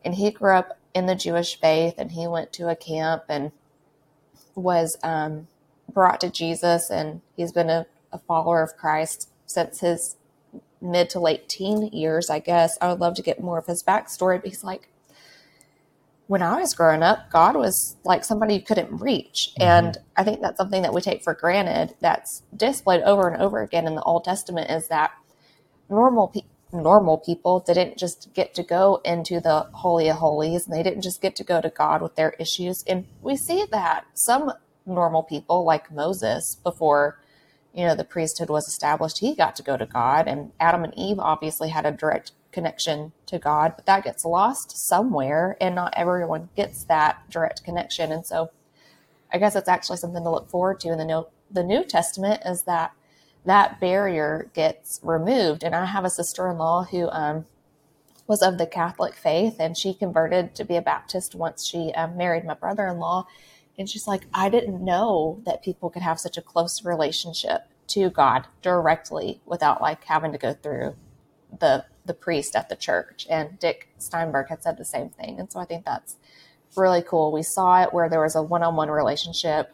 and he grew up in the Jewish faith, and he went to a camp and was um, brought to Jesus, and he's been a, a follower of Christ since his mid to late teen years, I guess. I would love to get more of his backstory, but he's like, when I was growing up, God was like somebody you couldn't reach. Mm-hmm. And I think that's something that we take for granted that's displayed over and over again in the Old Testament is that normal people normal people didn't just get to go into the holy of holies and they didn't just get to go to God with their issues. And we see that some normal people like Moses before you know the priesthood was established, he got to go to God and Adam and Eve obviously had a direct connection to God, but that gets lost somewhere and not everyone gets that direct connection. And so I guess it's actually something to look forward to in the New, the New Testament is that that barrier gets removed. And I have a sister in law who um, was of the Catholic faith and she converted to be a Baptist once she um, married my brother in law. And she's like, I didn't know that people could have such a close relationship to God directly without like having to go through the the priest at the church. And Dick Steinberg had said the same thing. And so I think that's really cool. We saw it where there was a one on one relationship.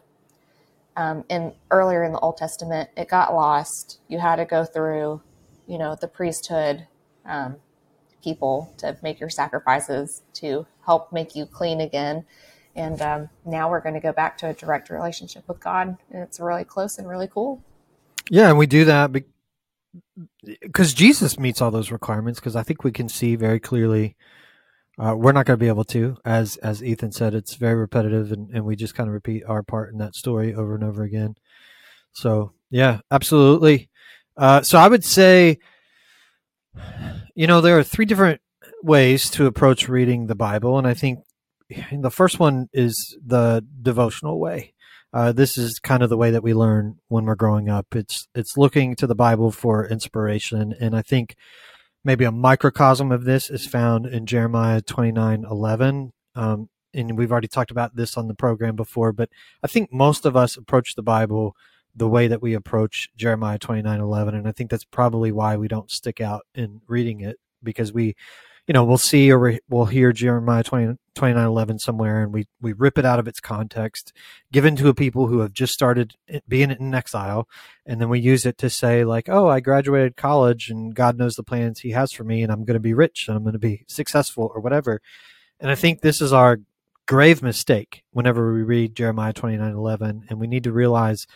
Um, and earlier in the Old Testament, it got lost. You had to go through, you know, the priesthood um, people to make your sacrifices to help make you clean again. And um, now we're going to go back to a direct relationship with God. And it's really close and really cool. Yeah, and we do that because Jesus meets all those requirements. Because I think we can see very clearly. Uh, we're not going to be able to, as as Ethan said, it's very repetitive, and, and we just kind of repeat our part in that story over and over again. So yeah, absolutely. Uh, so I would say, you know, there are three different ways to approach reading the Bible, and I think the first one is the devotional way uh, this is kind of the way that we learn when we're growing up. It's it's looking to the Bible for inspiration, and I think maybe a microcosm of this is found in Jeremiah twenty nine eleven. Um, and we've already talked about this on the program before, but I think most of us approach the Bible the way that we approach Jeremiah twenty nine eleven, and I think that's probably why we don't stick out in reading it because we you know, we'll see or we'll hear Jeremiah 20, 29 11 somewhere and we, we rip it out of its context, given to a people who have just started being in exile. And then we use it to say, like, oh, I graduated college and God knows the plans He has for me and I'm going to be rich and I'm going to be successful or whatever. And I think this is our grave mistake whenever we read Jeremiah 29 11. And we need to realize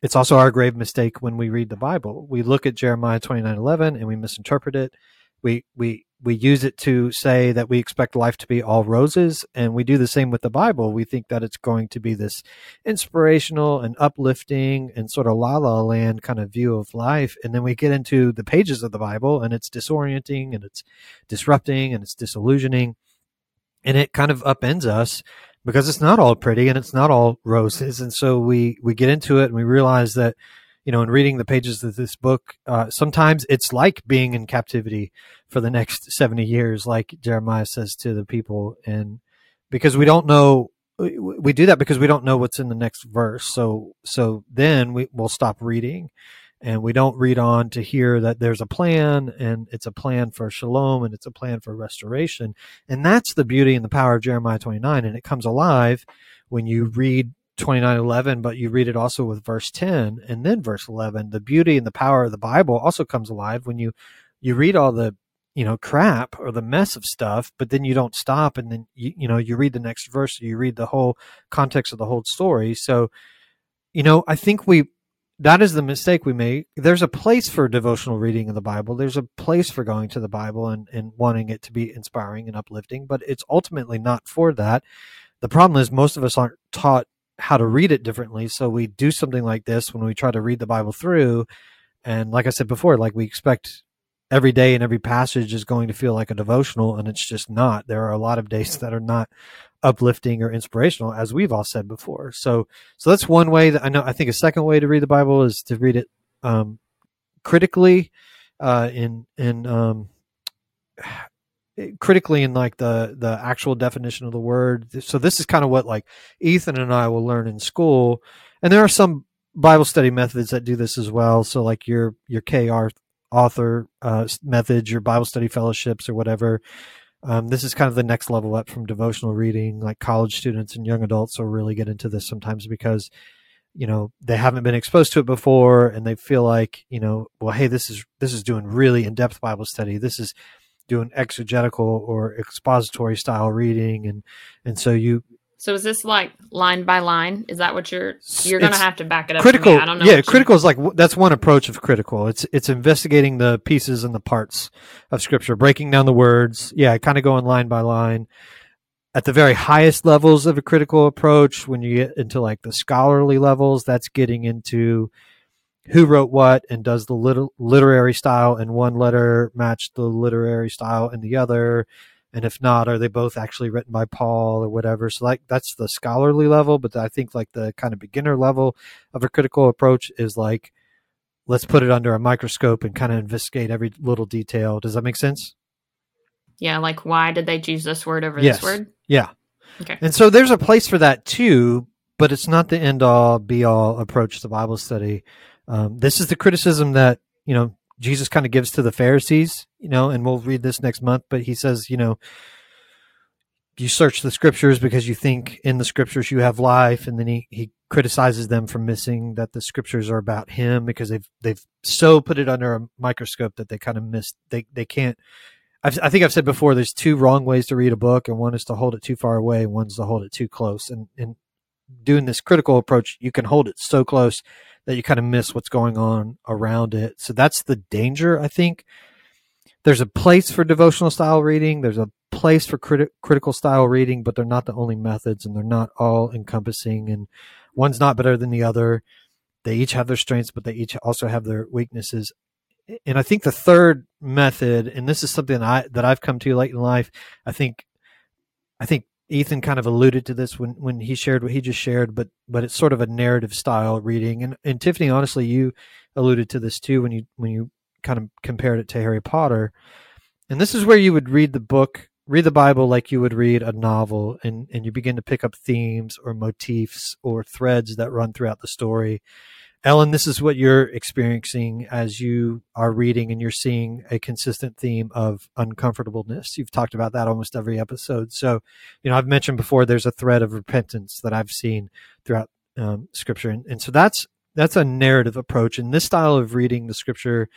it's also our grave mistake when we read the Bible. We look at Jeremiah 29 11 and we misinterpret it. We, we, we use it to say that we expect life to be all roses and we do the same with the bible. We think that it's going to be this inspirational and uplifting and sort of la la land kind of view of life. And then we get into the pages of the bible and it's disorienting and it's disrupting and it's disillusioning. And it kind of upends us because it's not all pretty and it's not all roses. And so we we get into it and we realize that you know, in reading the pages of this book, uh, sometimes it's like being in captivity for the next 70 years, like Jeremiah says to the people. And because we don't know, we do that because we don't know what's in the next verse. So, so then we will stop reading and we don't read on to hear that there's a plan and it's a plan for shalom and it's a plan for restoration. And that's the beauty and the power of Jeremiah 29. And it comes alive when you read 2911 but you read it also with verse 10 and then verse 11 the beauty and the power of the bible also comes alive when you you read all the you know crap or the mess of stuff but then you don't stop and then you, you know you read the next verse you read the whole context of the whole story. So you know i think we that is the mistake we make. There's a place for devotional reading of the bible. There's a place for going to the bible and, and wanting it to be inspiring and uplifting but it's ultimately not for that. The problem is most of us aren't taught how to read it differently. So we do something like this when we try to read the Bible through. And like I said before, like we expect every day and every passage is going to feel like a devotional, and it's just not. There are a lot of days that are not uplifting or inspirational, as we've all said before. So, so that's one way that I know. I think a second way to read the Bible is to read it um, critically, uh, in in um, critically in like the the actual definition of the word. So this is kind of what like Ethan and I will learn in school, and there are some Bible study methods that do this as well. So like your your Kay Arthur uh, methods, your Bible study fellowships or whatever. Um, this is kind of the next level up from devotional reading. Like college students and young adults will really get into this sometimes because you know they haven't been exposed to it before and they feel like you know well hey this is this is doing really in-depth bible study this is doing an exegetical or expository style reading and and so you So is this like line by line? Is that what you're you're gonna have to back it up? critical. I don't know. yeah critical is like that's one approach of critical it's it's investigating the pieces and the parts of scripture breaking down the words yeah kind of going line by line at the very highest levels of a critical approach when you get into like the scholarly levels that's getting into who wrote what and does the liter- literary style in one letter match the literary style in the other and if not are they both actually written by paul or whatever so like that's the scholarly level but i think like the kind of beginner level of a critical approach is like let's put it under a microscope and kind of investigate every little detail does that make sense Yeah, like why did they choose this word over Yes. this word? yeah Okay. and so there's a place for that too but it's not the end all be all approach to bible study um, this is the criticism that you know jesus kind of gives to the pharisees you know and we'll read this next month but he says you know you search the scriptures because you think in the scriptures you have life and then he, he criticizes them for missing that the scriptures are about him because they've they've so put it under a microscope that they kind of miss they they can't I've, I think I've said before there's two wrong ways to read a book and one is to hold it too far away and one's to hold it too close and and doing this critical approach you can hold it so close that you kind of miss what's going on around it. So that's the danger I think. There's a place for devotional style reading there's a place for criti- critical style reading but they're not the only methods and they're not all encompassing and one's not better than the other. They each have their strengths but they each also have their weaknesses. And i think the third method and this is something i that i've come to late in life i think i think ethan kind of alluded to this when when he shared what he just shared but but it's sort of a narrative style reading. And and tiffany honestly you alluded to this too when you when you kind of compared it to harry potter. And this is where you would read the book read the bible like you would read a novel and and you begin to pick up themes or motifs or threads that run throughout the story ellen this is what you're experiencing as you are reading and you're seeing a consistent theme of uncomfortableness. You've talked about that almost every episode. So you know i've mentioned before there's a thread of repentance that i've seen throughout um, scripture. And, and so that's that's a narrative approach. And this style of reading the scripture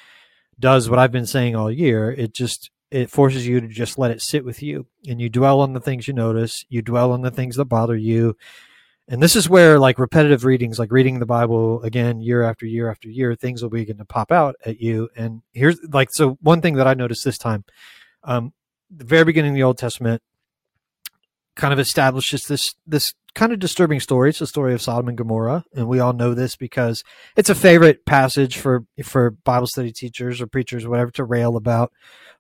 does what i've been saying all year. It just it forces you to just let it sit with you. And you dwell on the things you notice. You dwell on the things that bother you and this is where like repetitive readings like reading the bible again year after year after year things will begin to pop out at you. And here's like so one thing that i noticed this time um the very beginning of the old testament kind of establishes this this kind of disturbing story. It's the story of sodom and gomorrah and we all know this because it's a favorite passage for for bible study teachers or preachers or whatever to rail about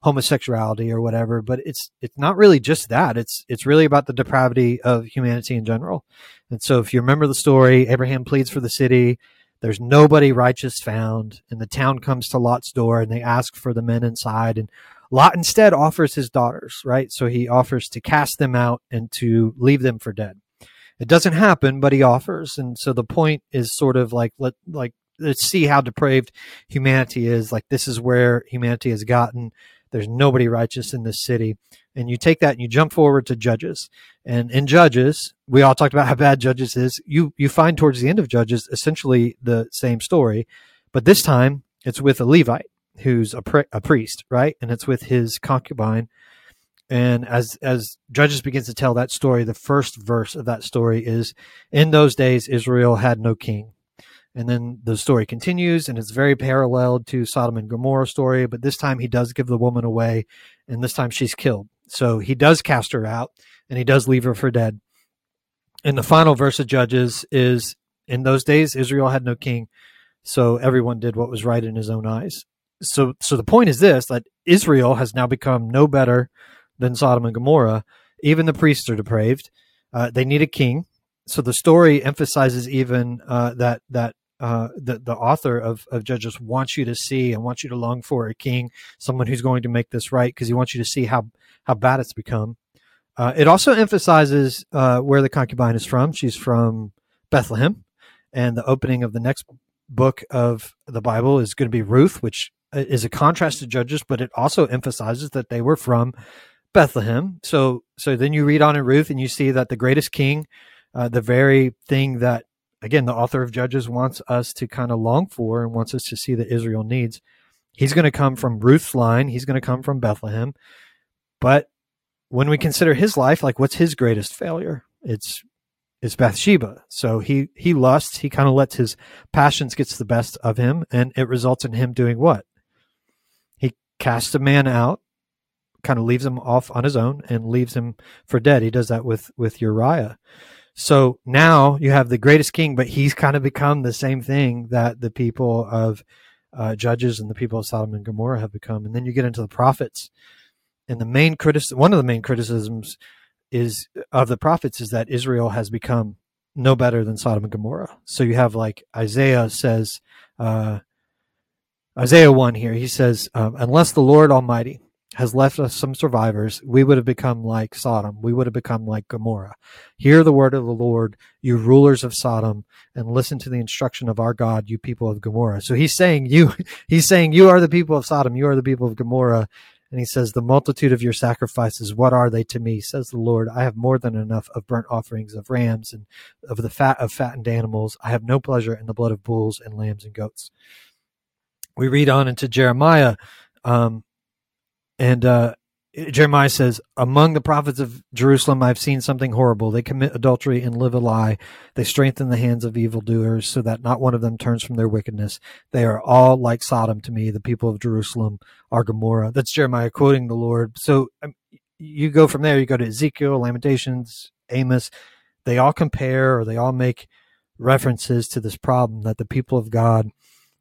homosexuality or whatever but it's it's not really just that. It's it's really about the depravity of humanity in general. And so if you remember the story abraham pleads for the city there's nobody righteous found and the town comes to lot's door and they ask for the men inside and lot instead offers his daughters right? So he offers to cast them out and to leave them for dead it doesn't happen but he offers. And so the point is sort of like let like let's see how depraved humanity is. Like this is where humanity has gotten. There's nobody righteous in this city. And you take that and you jump forward to judges. And in judges we all talked about how bad judges is. You you find towards the end of judges essentially the same story but this time it's with a levite who's a, pri- a priest right? And it's with his concubine and as as judges begins to tell that story the first verse of that story is in those days israel had no king. And then the story continues and it's very paralleled to sodom and gomorrah story but this time he does give the woman away and this time she's killed. So he does cast her out and he does leave her for dead. And the final verse of judges is in those days israel had no king so everyone did what was right in his own eyes. So so the point is this that israel has now become no better than sodom and gomorrah even the priests are depraved uh, they need a king so the story emphasizes even uh, that that uh, the the author of, of Judges wants you to see and wants you to long for a king, someone who's going to make this right, because he wants you to see how how bad it's become. Uh, it also emphasizes uh, where the concubine is from. She's from Bethlehem, and the opening of the next book of the Bible is going to be Ruth, which is a contrast to Judges, but it also emphasizes that they were from Bethlehem. So so then you read on in Ruth and you see that the greatest king, uh, the very thing that again the author of Judges wants us to kind of long for and wants us to see that Israel needs. He's going to come from Ruth's line. He's going to come from Bethlehem. But when we consider his life, like what's his greatest failure? It's it's Bathsheba. So he he lusts. He kind of lets his passions gets the best of him, and it results in him doing what? He casts a man out kind of leaves him off on his own and leaves him for dead. He does that with with Uriah. So now you have the greatest king, but he's kind of become the same thing that the people of uh, Judges and the people of Sodom and Gomorrah have become. And then you get into the prophets, and the main criticism, one of the main criticisms, is of the prophets is that Israel has become no better than Sodom and Gomorrah. So you have like Isaiah says, uh, Isaiah one here. He says, um, unless the Lord Almighty has left us some survivors, we would have become like Sodom. We would have become like Gomorrah. Hear the word of the Lord, you rulers of Sodom, and listen to the instruction of our God, you people of Gomorrah. So he's saying you, <laughs> he's saying you are the people of Sodom, you are the people of Gomorrah. And he says, the multitude of your sacrifices, what are they to me? Says the Lord, I have more than enough of burnt offerings of rams and of the fat of fattened animals. I have no pleasure in the blood of bulls and lambs and goats. We read on into Jeremiah, um, and uh, Jeremiah says, Among the prophets of Jerusalem, I've seen something horrible. They commit adultery and live a lie. They strengthen the hands of evildoers so that not one of them turns from their wickedness. They are all like Sodom to me. The people of Jerusalem are Gomorrah. That's Jeremiah quoting the Lord. So um, you go from there, you go to Ezekiel, Lamentations, Amos. They all compare or they all make references to this problem that the people of God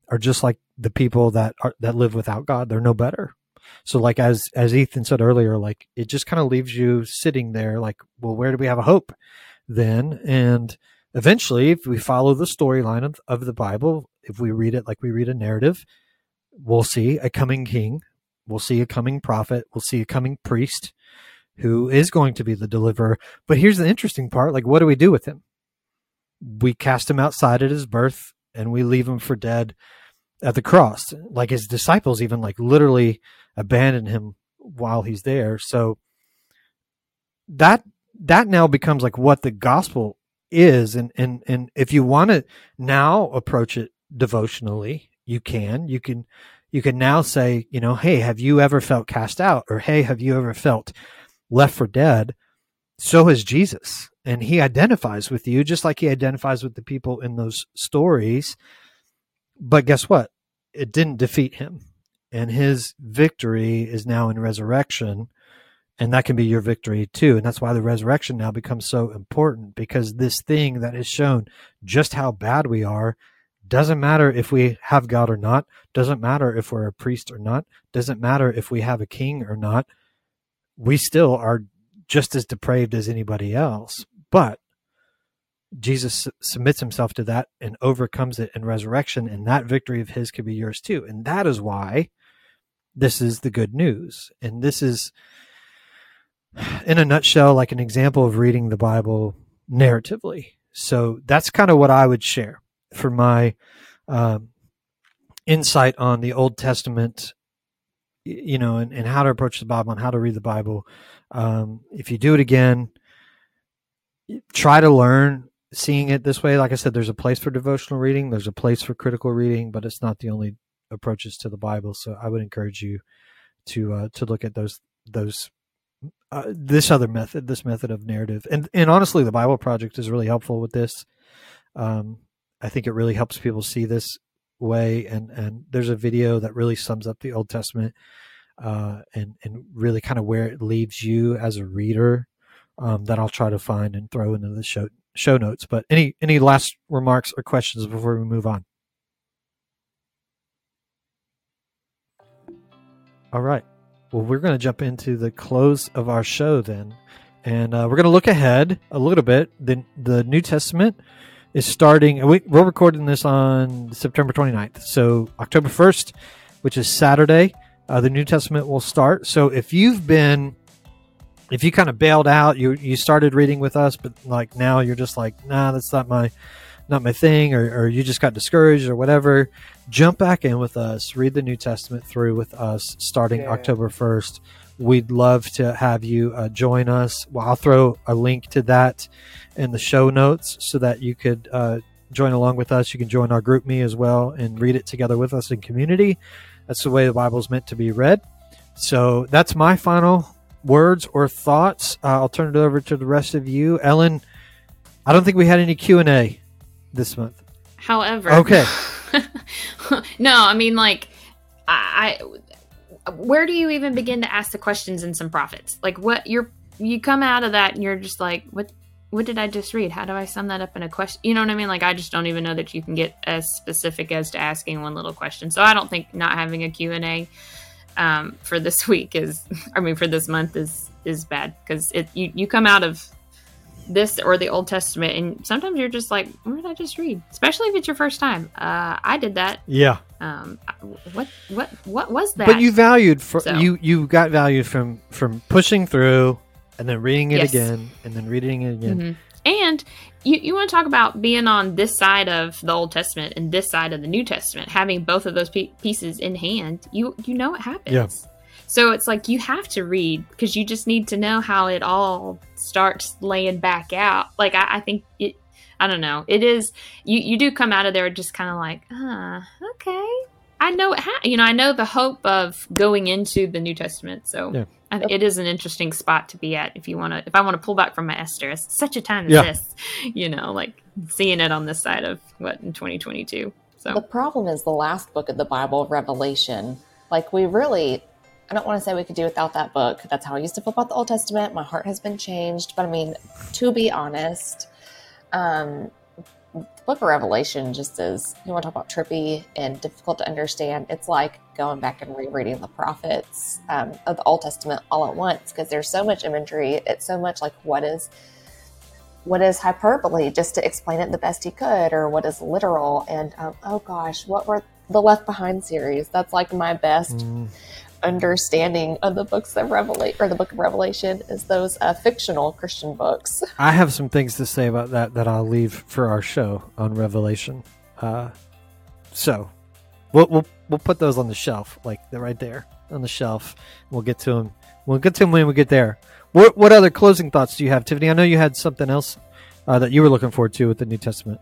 are just like the people that are that live without God. They're no better so like as as Ethan said earlier, like it just kind of leaves you sitting there like, well, where do we have a hope then? And eventually, if we follow the storyline of, of the Bible, if we read it like we read a narrative, we'll see a coming king, we'll see a coming prophet, we'll see a coming priest who is going to be the deliverer. But here's the interesting part, like what do we do with him? We cast him outside at his birth and we leave him for dead at the cross. Like his disciples even like literally abandon him while he's there. So that that now becomes like what the gospel is and and and if you want to now approach it devotionally, you can. You can you can now say, you know, hey, have you ever felt cast out or hey, have you ever felt left for dead? So has Jesus. And he identifies with you just like he identifies with the people in those stories. But guess what? It didn't defeat him. And his victory is now in resurrection. And that can be your victory too. And that's why the resurrection now becomes so important because this thing that has shown just how bad we are doesn't matter if we have god or not. Doesn't matter if we're a priest or not. Doesn't matter if we have a king or not. We still are just as depraved as anybody else. But Jesus submits himself to that and overcomes it in resurrection, and that victory of his could be yours too. And that is why this is the good news. And this is, in a nutshell, like an example of reading the Bible narratively. So that's kind of what I would share for my um, insight on the Old Testament, you know, and, and, how to approach the Bible and how to read the Bible. Um, if you do it again, try to learn seeing it this way. Like I said, there's a place for devotional reading, there's a place for critical reading, but it's not the only approaches to the Bible. So I would encourage you to uh, to look at those those uh, this other method, this method of narrative, and and honestly, the Bible Project is really helpful with this. Um, I think it really helps people see this way, and and there's a video that really sums up the Old Testament, uh, and and really kind of where it leaves you as a reader. Um, that I'll try to find and throw into the show show notes. But any any last remarks or questions before we move on? All right. Well, we're going to jump into the close of our show then. And uh, we're going to look ahead a little bit. The, the New Testament is starting. We, we're recording this on September 29th. So, October 1st, which is Saturday, uh, the New Testament will start. So, if you've been, if you kind of bailed out, you, you started reading with us, but like now you're just like, nah, that's not my not my thing or, or you just got discouraged or whatever, jump back in with us, read the New Testament through with us starting yeah. October 1st. we'd love to have you uh, join us. Well, I'll throw a link to that in the show notes so that you could uh, join along with us. You can join our GroupMe as well and read it together with us in community. That's the way the Bible's meant to be read. So that's my final words or thoughts. Uh, I'll turn it over to the rest of you, Ellen. I don't think we had any Q and A this month. However, Okay. <laughs> no, I mean like I, I where do you even begin to ask the questions in some prophets? Like what you're you come out of that and you're just like what what did I just read? How do I sum that up in a question? You know what I mean? Like I just don't even know that you can get as specific as to asking one little question. So I don't think not having a Q&A um, for this <laughs> week is I mean for this month is is bad because it you, you come out of this or the Old Testament, and sometimes you're just like, "What did I just read?" Especially if it's your first time. Uh, I did that. Yeah. Um, what what what was that? But you valued for So- you you got value from from pushing through and then reading it Yes. again and then reading it again. Mhm. And you, you want to talk about being on this side of the Old Testament and this side of the New Testament, having both of those pe- pieces in hand. You you know what happens. Yeah. So it's like you have to read because you just need to know how it all starts laying back out. Like I, I think it. I don't know. It is you. You do come out of there just kind of like, ah, okay. I know it. Ha- you know, I know the hope of going into the New Testament. So Yeah. It is an interesting spot to be at if you want to. If I want to pull back from my Esther, it's such a time as Yeah. this. You know, like seeing it on this side of what in 2022. So The problem is the last book of the Bible, Revelation. Like, we really, I don't want to say we could do without that book. That's how I used to feel about the Old Testament. My heart has been changed. But I mean, to be honest, um, book of Revelation just is, you want to talk about trippy and difficult to understand. It's like going back and rereading the prophets um, of the Old Testament all at once because there's so much imagery. It's so much like what is what is hyperbole just to explain it the best he could or what is literal and um, oh gosh what were the left behind series that's like my best Mm. Understanding of the books of revelation or the book of revelation is those uh, fictional christian books <laughs> I have some things to say about that that I'll leave for our show on Revelation. Uh, so we'll, we'll we'll put those on the shelf, like they're right there on the shelf. We'll get to them. We'll get to them when we get there. What what other closing thoughts do you have, Tiffany? I know you had something else uh, that you were looking forward to with the New Testament.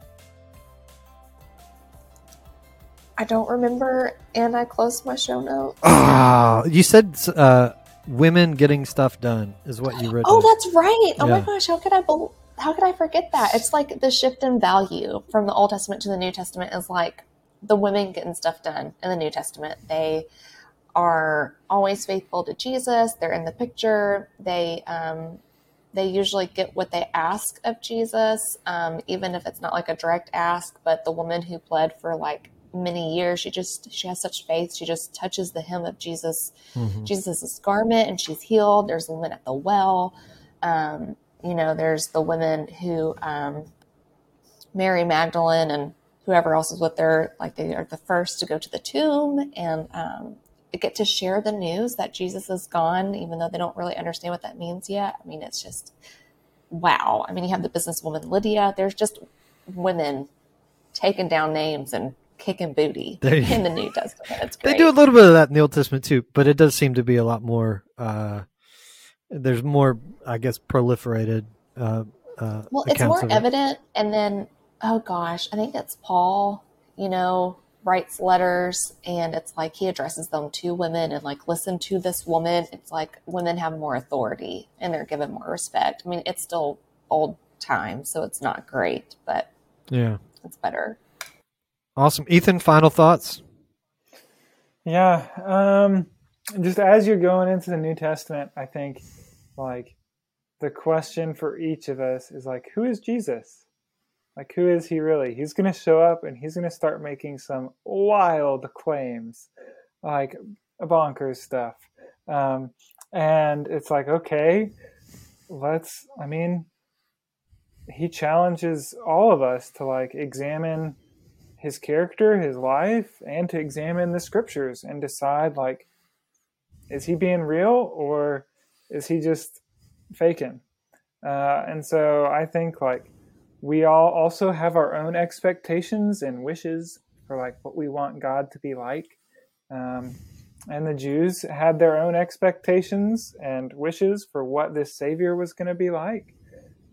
I don't remember and i closed my show notes Ah, you said uh, women getting stuff done is what you wrote. oh that's right oh my gosh how could i bel how could i forget that it's like the shift in value from the old testament to the new testament is like the women getting stuff done in the new testament they are always faithful to Jesus. They're in the picture. They um, they usually get what they ask of Jesus, um, even if it's not like a direct ask. But the woman who pled for like many years, she just she has such faith. She just touches the hem of Jesus Mhm. Jesus's garment, and she's healed. There's the woman at the well. Um, you know, there's the women who um, Mary Magdalene and whoever else is with her, like they are the first to go to the tomb and um, get to share the news that Jesus is gone, even though they don't really understand what that means yet. I mean, it's just wow. I mean, you have the businesswoman Lydia. There's just women taking down names and kicking booty There you- in the New Testament. They do a little bit of that in the Old Testament too, but it does seem to be a lot more. Uh, there's more, I guess, proliferated. Uh, uh, Well, it's more of it. evident. And then, oh gosh, I think it's Paul, you know, writes letters and it's like he addresses them to women and like, listen to this woman. It's like women have more authority and they're given more respect. I mean, it's still old time, so it's not great, but Yeah, it's better. Awesome. Ethan, final thoughts. Yeah. Um, just as you're going into the New Testament, I think like the question for each of us is like, who is Jesus? Like, who is he really? He's going to show up and he's going to start making some wild claims, like bonkers stuff. Um, and it's like, okay, let's, I mean, he challenges all of us to like examine his character, his life, and to examine the scriptures and decide like, is he being real or is he just faking? Uh, and so I think like we all also have our own expectations and wishes for like what we want God to be like. Um, and the Jews had their own expectations and wishes for what this Savior was going to be like.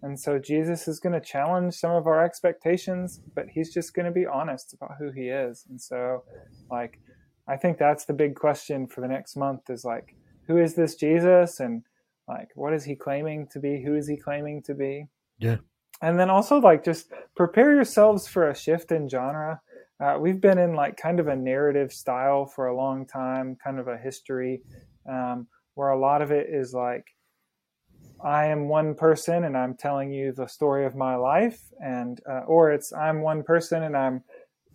And so Jesus is going to challenge some of our expectations, but he's just going to be honest about who he is. And so, like, I think that's the big question for the next month is like, who is this Jesus? And like, what is he claiming to be? Who is he claiming to be? Yeah. And then also, like, just prepare yourselves for a shift in genre. Uh, we've been in like kind of a narrative style for a long time, kind of a history, um, where a lot of it is like, I am one person and I'm telling you the story of my life, and uh, or it's I'm one person and I'm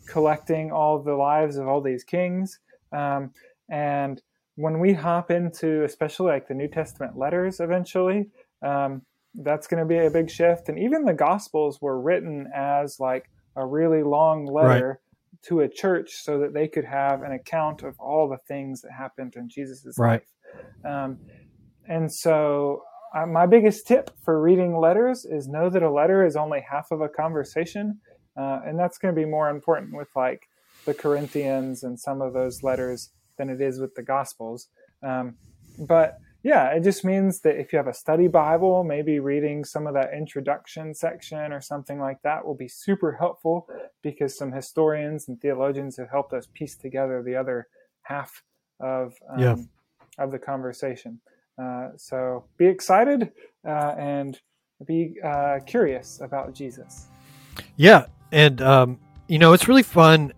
collecting all the lives of all these kings. Um, and when we hop into, especially like the New Testament letters, eventually, um, that's going to be a big shift. And even the Gospels were written as like a really long letter. Right to a church so that they could have an account of all the things that happened in Jesus' right. life. Um, and so, uh, my biggest tip for reading letters is know that a letter is only half of a conversation. Uh, and that's going to be more important with like the Corinthians and some of those letters than it is with the Gospels. Um, but yeah, it just means that if you have a study Bible, maybe reading some of that introduction section or something like that will be super helpful because some historians and theologians have helped us piece together the other half of um, yeah. of the conversation. Uh, so be excited uh, and be uh, curious about Jesus. Yeah, and um, you know it's really fun.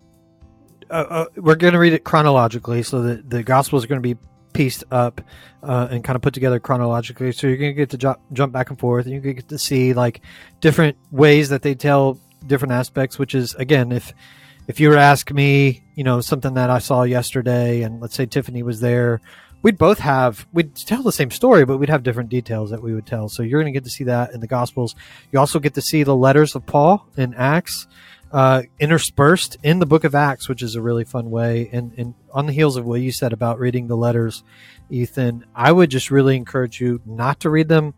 We're going to read it chronologically, so that the Gospels are going to be pieced up uh, and kind of put together chronologically. So you're going to get to jump, jump back and forth, and you get to see like different ways that they tell different aspects. Which is again, if if you were to ask me, you know, something that I saw yesterday, and let's say Tiffany was there, we'd both have we'd tell the same story, but we'd have different details that we would tell. So you're going to get to see that in the Gospels. You also get to see the letters of Paul in Acts uh, interspersed in the book of Acts, which is a really fun way. And, and on the heels of what you said about reading the letters, Ethan, I would just really encourage you not to read them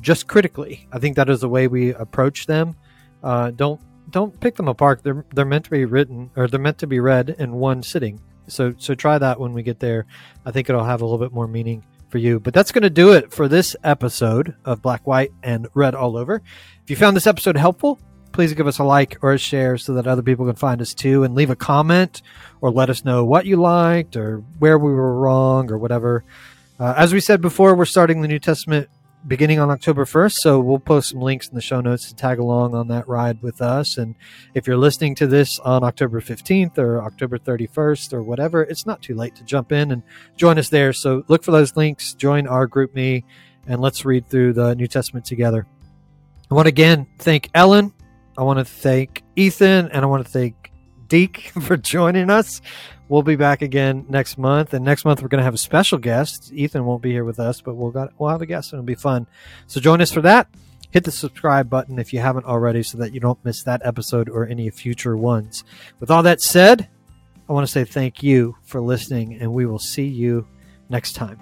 just critically. I think that is the way we approach them. Uh, don't don't pick them apart. They're they're meant to be written or they're meant to be read in one sitting. So so try that when we get there. I think it'll have a little bit more meaning for you. But that's going to do it for this episode of Black, White, and Red All Over. If you found this episode helpful, please give us a like or a share so that other people can find us too and leave a comment or let us know what you liked or where we were wrong or whatever. Uh, as we said before, we're starting the New Testament beginning on October 1st, so we'll post some links in the show notes to tag along on that ride with us. And if you're listening to this on October 15th or October 31st or whatever, it's not too late to jump in and join us there. So look for those links, join our GroupMe, and let's read through the New Testament together. I want to again thank Ellen I want to thank Ethan and I want to thank Deke <laughs> for joining us. We'll be back again next month, and next month we're going to have a special guest. Ethan won't be here with us, but we'll got we'll have a guest, and it'll be fun. So join us for that. Hit the subscribe button if you haven't already, so that you don't miss that episode or any future ones. With all that said, I want to say thank you for listening, and we will see you next time.